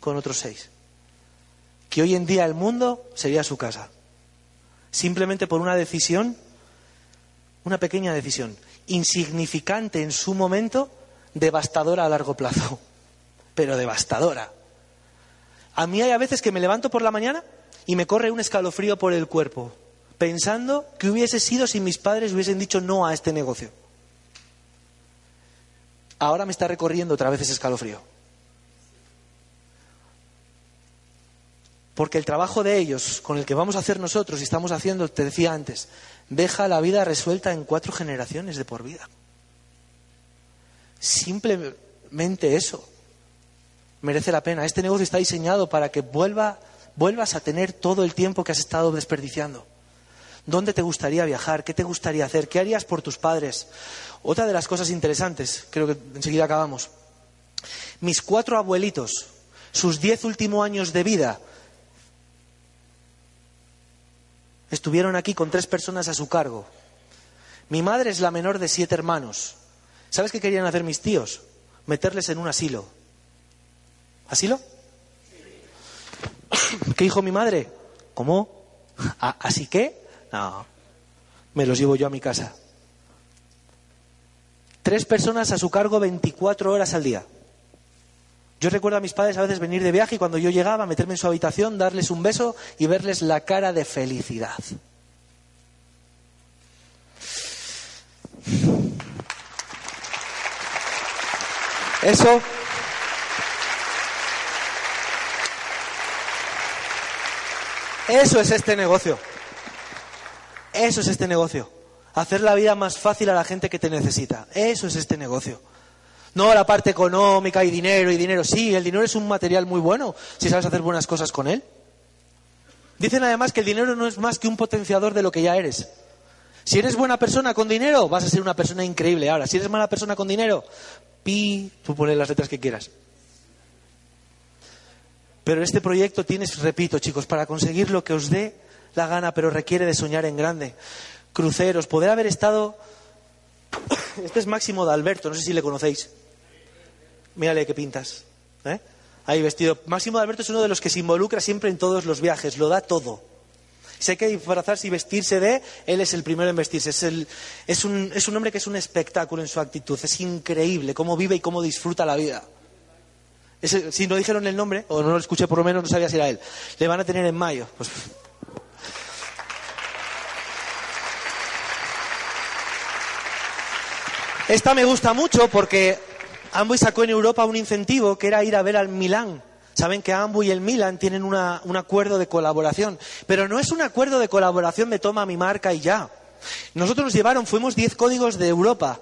con otros seis? Que hoy en día el mundo sería su casa. Simplemente por una decisión, una pequeña decisión, insignificante en su momento, devastadora a largo plazo. (laughs) Pero devastadora. A mí hay a veces que me levanto por la mañana y me corre un escalofrío por el cuerpo, pensando que hubiese sido si mis padres hubiesen dicho no a este negocio ahora me está recorriendo otra vez ese escalofrío. Porque el trabajo de ellos, con el que vamos a hacer nosotros y estamos haciendo, te decía antes, deja la vida resuelta en cuatro generaciones de por vida. Simplemente eso merece la pena. Este negocio está diseñado para que vuelva, vuelvas a tener todo el tiempo que has estado desperdiciando. ¿Dónde te gustaría viajar? ¿Qué te gustaría hacer? ¿Qué harías por tus padres? Otra de las cosas interesantes, creo que enseguida acabamos. Mis cuatro abuelitos, sus diez últimos años de vida, estuvieron aquí con tres personas a su cargo. Mi madre es la menor de siete hermanos. ¿Sabes qué querían hacer mis tíos? Meterles en un asilo. ¿Asilo? (coughs) ¿Qué dijo mi madre? ¿Cómo? (laughs) ¿Así qué? No, me los llevo yo a mi casa. Tres personas a su cargo 24 horas al día. Yo recuerdo a mis padres a veces venir de viaje y cuando yo llegaba, meterme en su habitación, darles un beso y verles la cara de felicidad. Eso. Eso es este negocio. Eso es este negocio. Hacer la vida más fácil a la gente que te necesita. Eso es este negocio. No la parte económica y dinero y dinero. Sí, el dinero es un material muy bueno si sabes hacer buenas cosas con él. Dicen además que el dinero no es más que un potenciador de lo que ya eres. Si eres buena persona con dinero, vas a ser una persona increíble. Ahora, si eres mala persona con dinero, pi, tú pones las letras que quieras. Pero este proyecto tienes, repito chicos, para conseguir lo que os dé la gana, pero requiere de soñar en grande. Cruceros, poder haber estado... (coughs) Este es Máximo de Alberto, no sé si le conocéis. Mírale qué pintas. ¿eh? Ahí vestido. Máximo de Alberto es uno de los que se involucra siempre en todos los viajes, lo da todo. Sé que disfrazarse y vestirse de, él es el primero en vestirse. Es, un, es un hombre que es un espectáculo en su actitud. Es increíble cómo vive y cómo disfruta la vida. si no dijeron el nombre, o no lo escuché por lo menos, no sabía si era él. Le van a tener en mayo. Pues Esta me gusta mucho porque Amway sacó en Europa un incentivo que era ir a ver al Milán. Saben que Amway y el Milan tienen un acuerdo de colaboración, pero no es un acuerdo de colaboración de toma mi marca y ya. Nosotros nos llevaron, fuimos 10 códigos de Europa,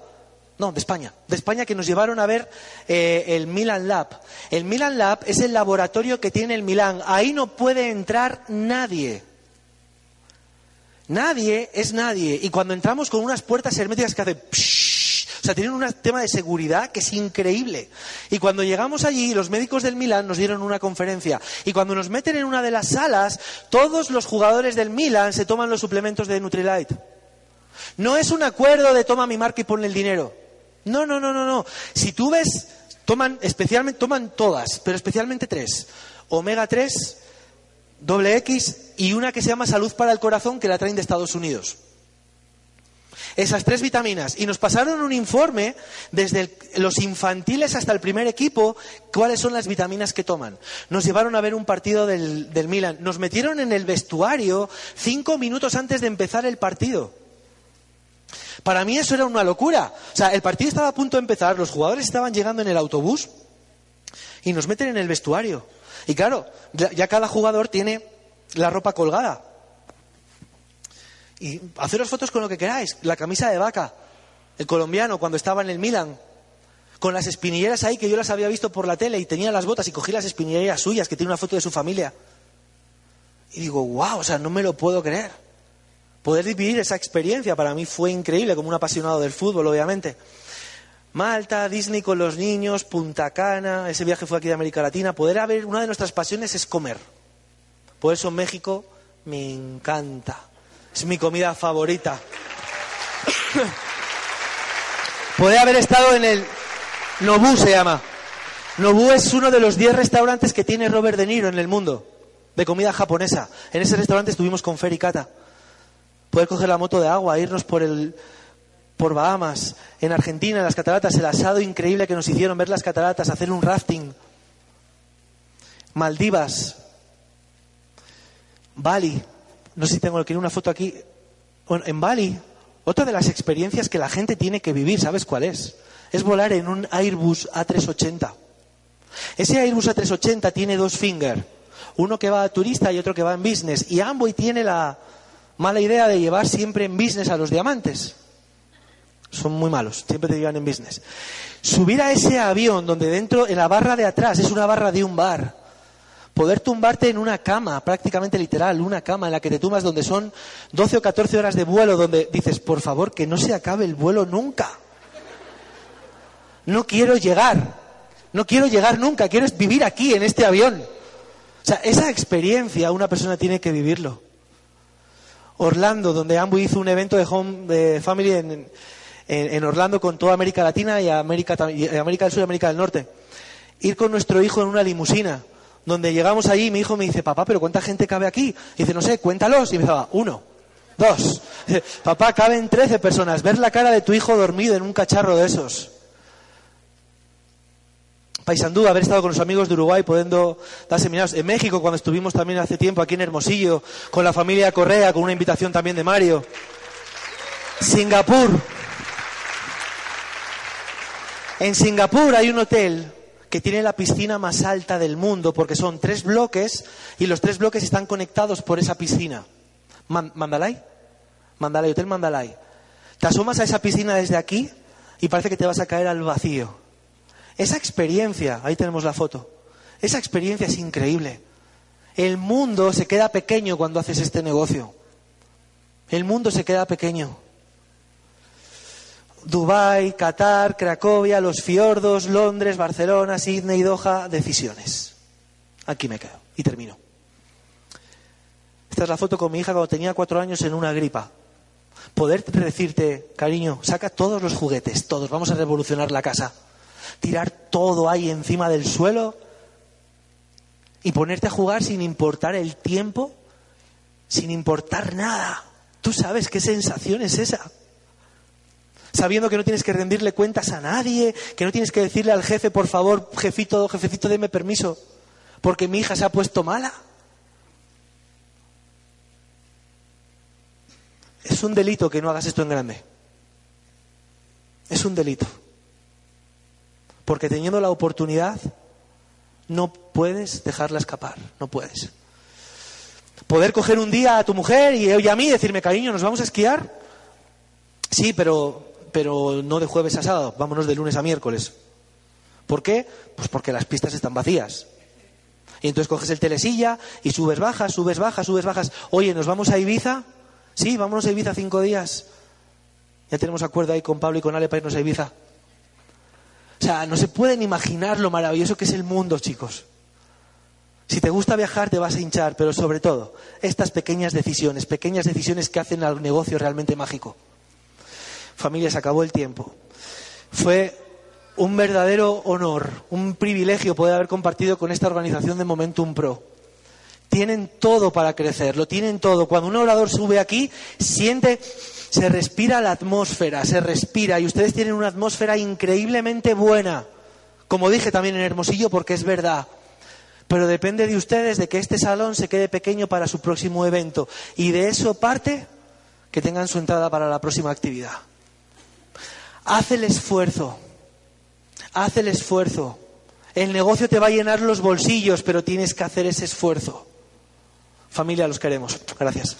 no, de España, de España que nos llevaron a ver eh, el Milan Lab. El Milan Lab es el laboratorio que tiene el Milan. Ahí no puede entrar nadie. Nadie es nadie. Y cuando entramos con unas puertas herméticas que hacen... O sea, tienen un tema de seguridad que es increíble. Y cuando llegamos allí, los médicos del Milan nos dieron una conferencia. Y cuando nos meten en una de las salas, todos los jugadores del Milan se toman los suplementos de Nutrilite. No es un acuerdo de toma mi marca y ponle el dinero. No, no, no, no, no. Si tú ves, toman especialmente, toman todas, pero especialmente tres. Omega 3, doble X y una que se llama Salud para el Corazón que la traen de Estados Unidos. Esas tres vitaminas. Y nos pasaron un informe desde los infantiles hasta el primer equipo, cuáles son las vitaminas que toman. Nos llevaron a ver un partido del, del Milan. Nos metieron en el vestuario cinco minutos antes de empezar el partido. Para mí eso era una locura. O sea, el partido estaba a punto de empezar, los jugadores estaban llegando en el autobús y nos meten en el vestuario. Y claro, ya cada jugador tiene la ropa colgada. Y haceros fotos con lo que queráis. La camisa de vaca, el colombiano cuando estaba en el Milan, con las espinilleras ahí que yo las había visto por la tele y tenía las botas y cogí las espinilleras suyas que tiene una foto de su familia. Y digo, wow, o sea, no me lo puedo creer. Poder vivir esa experiencia para mí fue increíble, como un apasionado del fútbol, obviamente. Malta, Disney con los niños, Punta Cana, ese viaje fue aquí de América Latina. Poder haber, una de nuestras pasiones es comer. Por eso México me encanta. Es mi comida favorita. (coughs) Poder haber estado en el Nobu se llama. Nobu es uno de los 10 restaurantes que tiene Robert De Niro en el mundo de comida japonesa. En ese restaurante estuvimos con Fer y Cata. Poder coger la moto de agua, irnos por el por Bahamas, en Argentina, en las cataratas, el asado increíble que nos hicieron, ver las cataratas, hacer un rafting. Maldivas, Bali, no sé si tengo que ir una foto aquí. En Bali, otra de las experiencias que la gente tiene que vivir, ¿sabes cuál es? Es volar en un Airbus A380. Ese Airbus A380 tiene dos finger, uno que va a turista y otro que va en business. Y Amboy tiene la mala idea de llevar siempre en business a los diamantes. Son muy malos, siempre te llevan en business. Subir a ese avión donde dentro, en la barra de atrás, es una barra de un bar. Poder tumbarte en una cama, prácticamente literal, una cama en la que te tumbas donde son 12 o 14 horas de vuelo, donde dices, por favor, que no se acabe el vuelo nunca. No quiero llegar, no quiero llegar nunca, quiero vivir aquí, en este avión. O sea, esa experiencia una persona tiene que vivirlo. Orlando, donde Ambu hizo un evento de home de family en, en, en Orlando con toda América Latina y América, y América del Sur y América del Norte. Ir con nuestro hijo en una limusina, donde llegamos allí mi hijo me dice, papá, pero ¿cuánta gente cabe aquí? Y dice, no sé, cuéntalos. Y me decía, uno, dos. (laughs) Papá, caben 13 personas. Ver la cara de tu hijo dormido en un cacharro de esos. Paisandú, haber estado con los amigos de Uruguay, pudiendo dar seminarios. En México, cuando estuvimos también hace tiempo aquí en Hermosillo, con la familia Correa, con una invitación también de Mario. Singapur. En Singapur hay un hotel que tiene la piscina más alta del mundo, porque son tres bloques y los tres bloques están conectados por esa piscina. Man- ¿Mandalay? Mandalay, Hotel Mandalay. Te asomas a esa piscina desde aquí y parece que te vas a caer al vacío. Esa experiencia, ahí tenemos la foto, esa experiencia es increíble. El mundo se queda pequeño cuando haces este negocio. El mundo se queda pequeño. Dubái, Qatar, Cracovia, los fiordos, Londres, Barcelona, Sydney, Doha, decisiones. Aquí me quedo y termino. Esta es la foto con mi hija cuando tenía cuatro años en una gripa. Poder decirte, cariño, saca todos los juguetes, todos, vamos a revolucionar la casa. Tirar todo ahí encima del suelo y ponerte a jugar sin importar el tiempo, sin importar nada. Tú sabes qué sensación es esa. Sabiendo que no tienes que rendirle cuentas a nadie, que no tienes que decirle al jefe, por favor, jefito, jefecito, deme permiso, porque mi hija se ha puesto mala. Es un delito que no hagas esto en grande. Es un delito. Porque teniendo la oportunidad, no puedes dejarla escapar, no puedes. Poder coger un día a tu mujer y a mí decirme, cariño, ¿nos vamos a esquiar? Sí, pero, pero no de jueves a sábado, vámonos de lunes a miércoles. ¿Por qué? Pues porque las pistas están vacías. Y entonces coges el telesilla y subes, bajas, subes, bajas, subes, bajas. Oye, ¿nos vamos a Ibiza? Sí, vámonos a Ibiza cinco días. Ya tenemos acuerdo ahí con Pablo y con Ale para irnos a Ibiza. O sea, no se pueden imaginar lo maravilloso que es el mundo, chicos. Si te gusta viajar, te vas a hinchar, pero sobre todo, estas pequeñas decisiones, pequeñas decisiones que hacen al negocio realmente mágico. Familia, se acabó el tiempo. Fue un verdadero honor, un privilegio poder haber compartido con esta organización de Momentum Pro. Tienen todo para crecer, lo tienen todo. Cuando un orador sube aquí, siente Se respira la atmósfera, se respira y ustedes tienen una atmósfera increíblemente buena. Como dije también en Hermosillo, porque es verdad. Pero depende de ustedes de que este salón se quede pequeño para su próximo evento. Y de eso parte que tengan su entrada para la próxima actividad. Haz el esfuerzo. Haz el esfuerzo. El negocio te va a llenar los bolsillos, pero tienes que hacer ese esfuerzo. Familia, los queremos. Gracias.